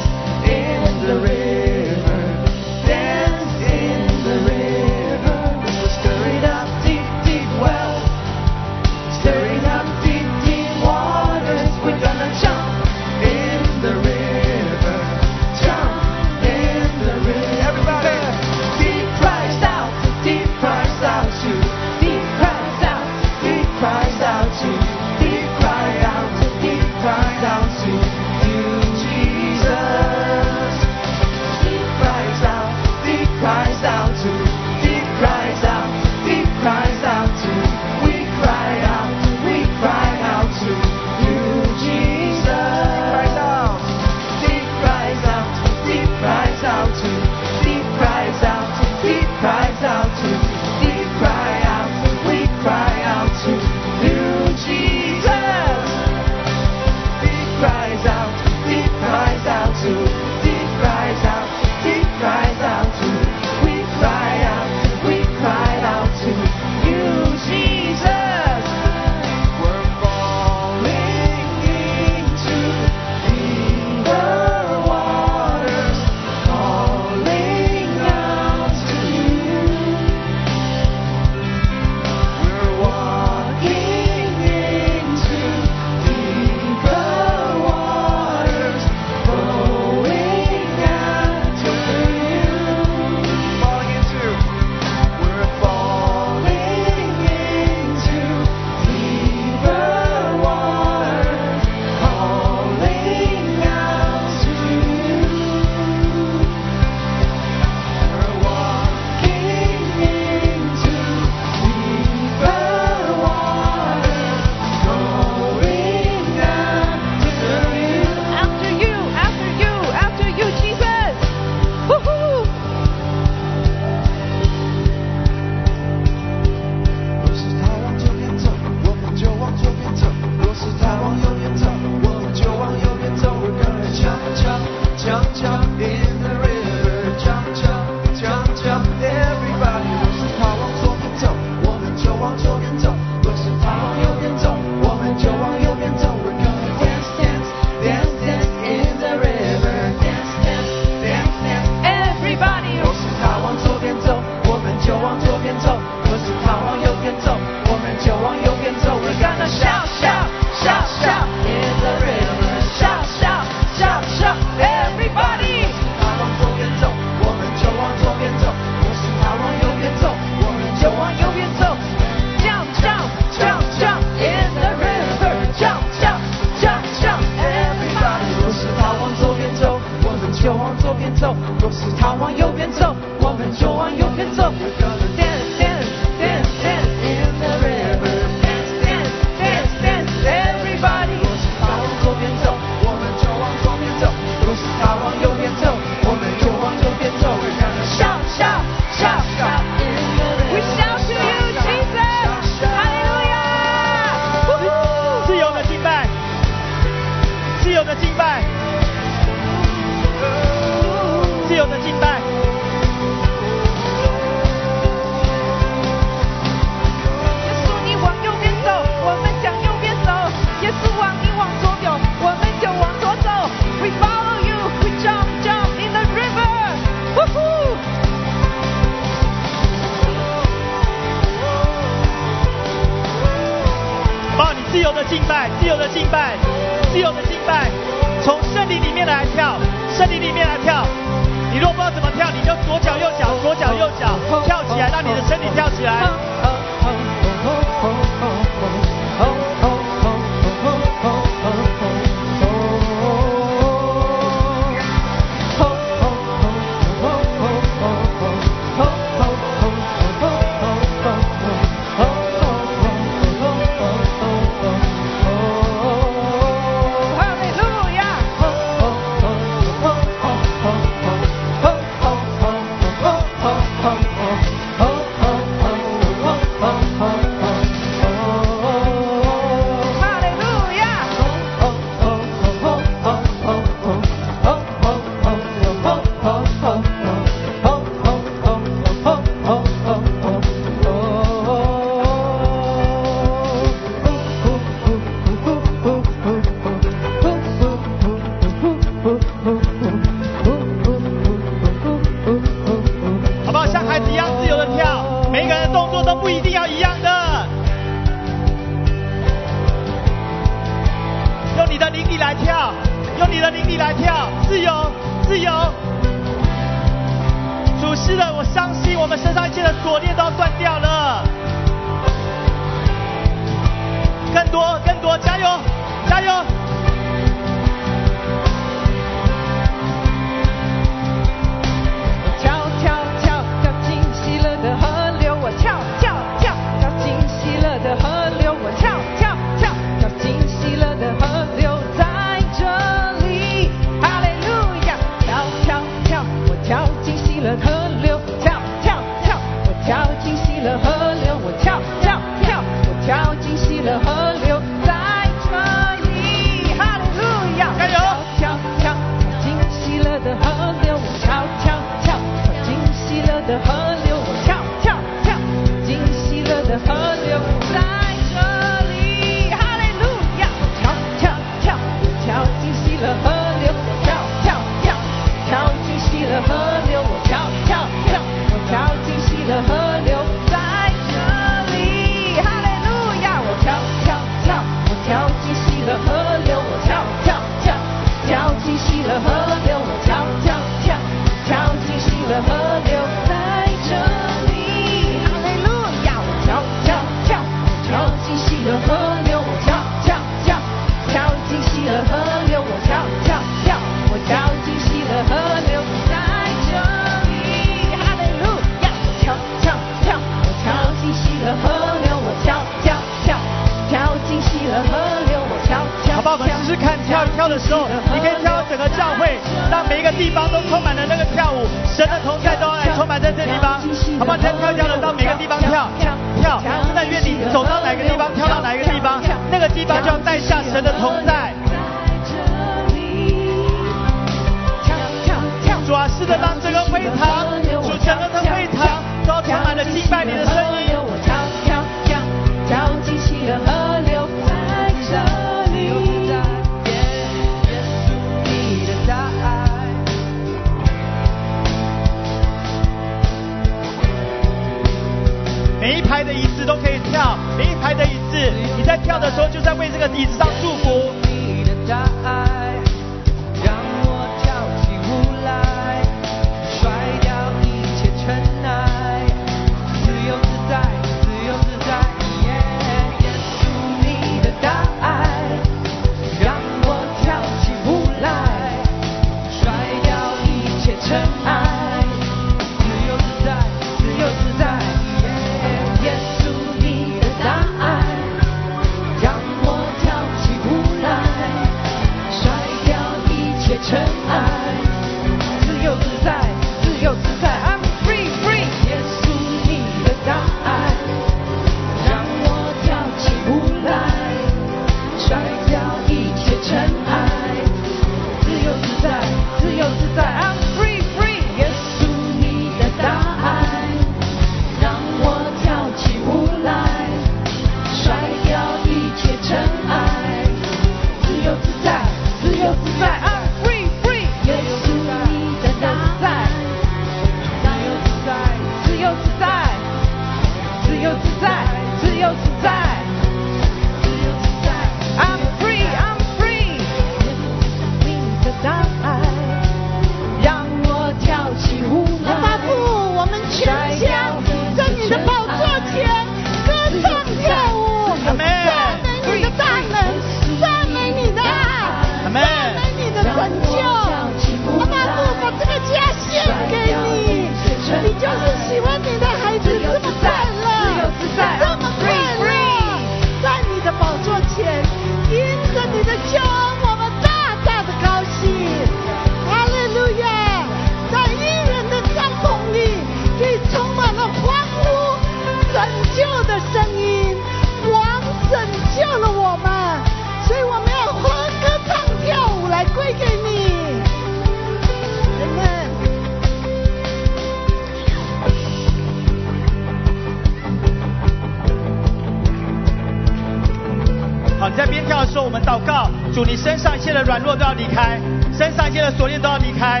软弱都要离开，身上一切的锁链都要离开。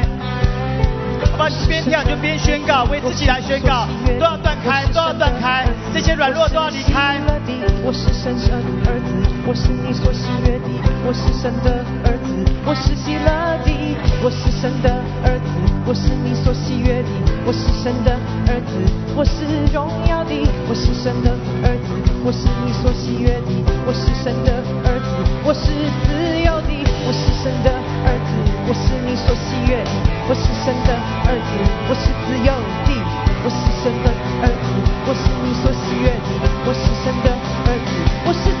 好吧，边跳就边宣告，为自己来宣告，都要断开，都要断开，这些软弱都要离开。我是的儿子，我是你所喜悦的。我是神的儿子，我是喜乐的。我是神的儿子，我是你所喜悦的。我是神的儿子，我是荣耀的。我是神的儿子，我是你所喜悦的。我是神的儿子，我是自由的。我是神的儿子，我是你所喜悦的。我是神的儿子，我是自由的。我是神的儿子，我是你所喜悦的。我是神的儿子，我是。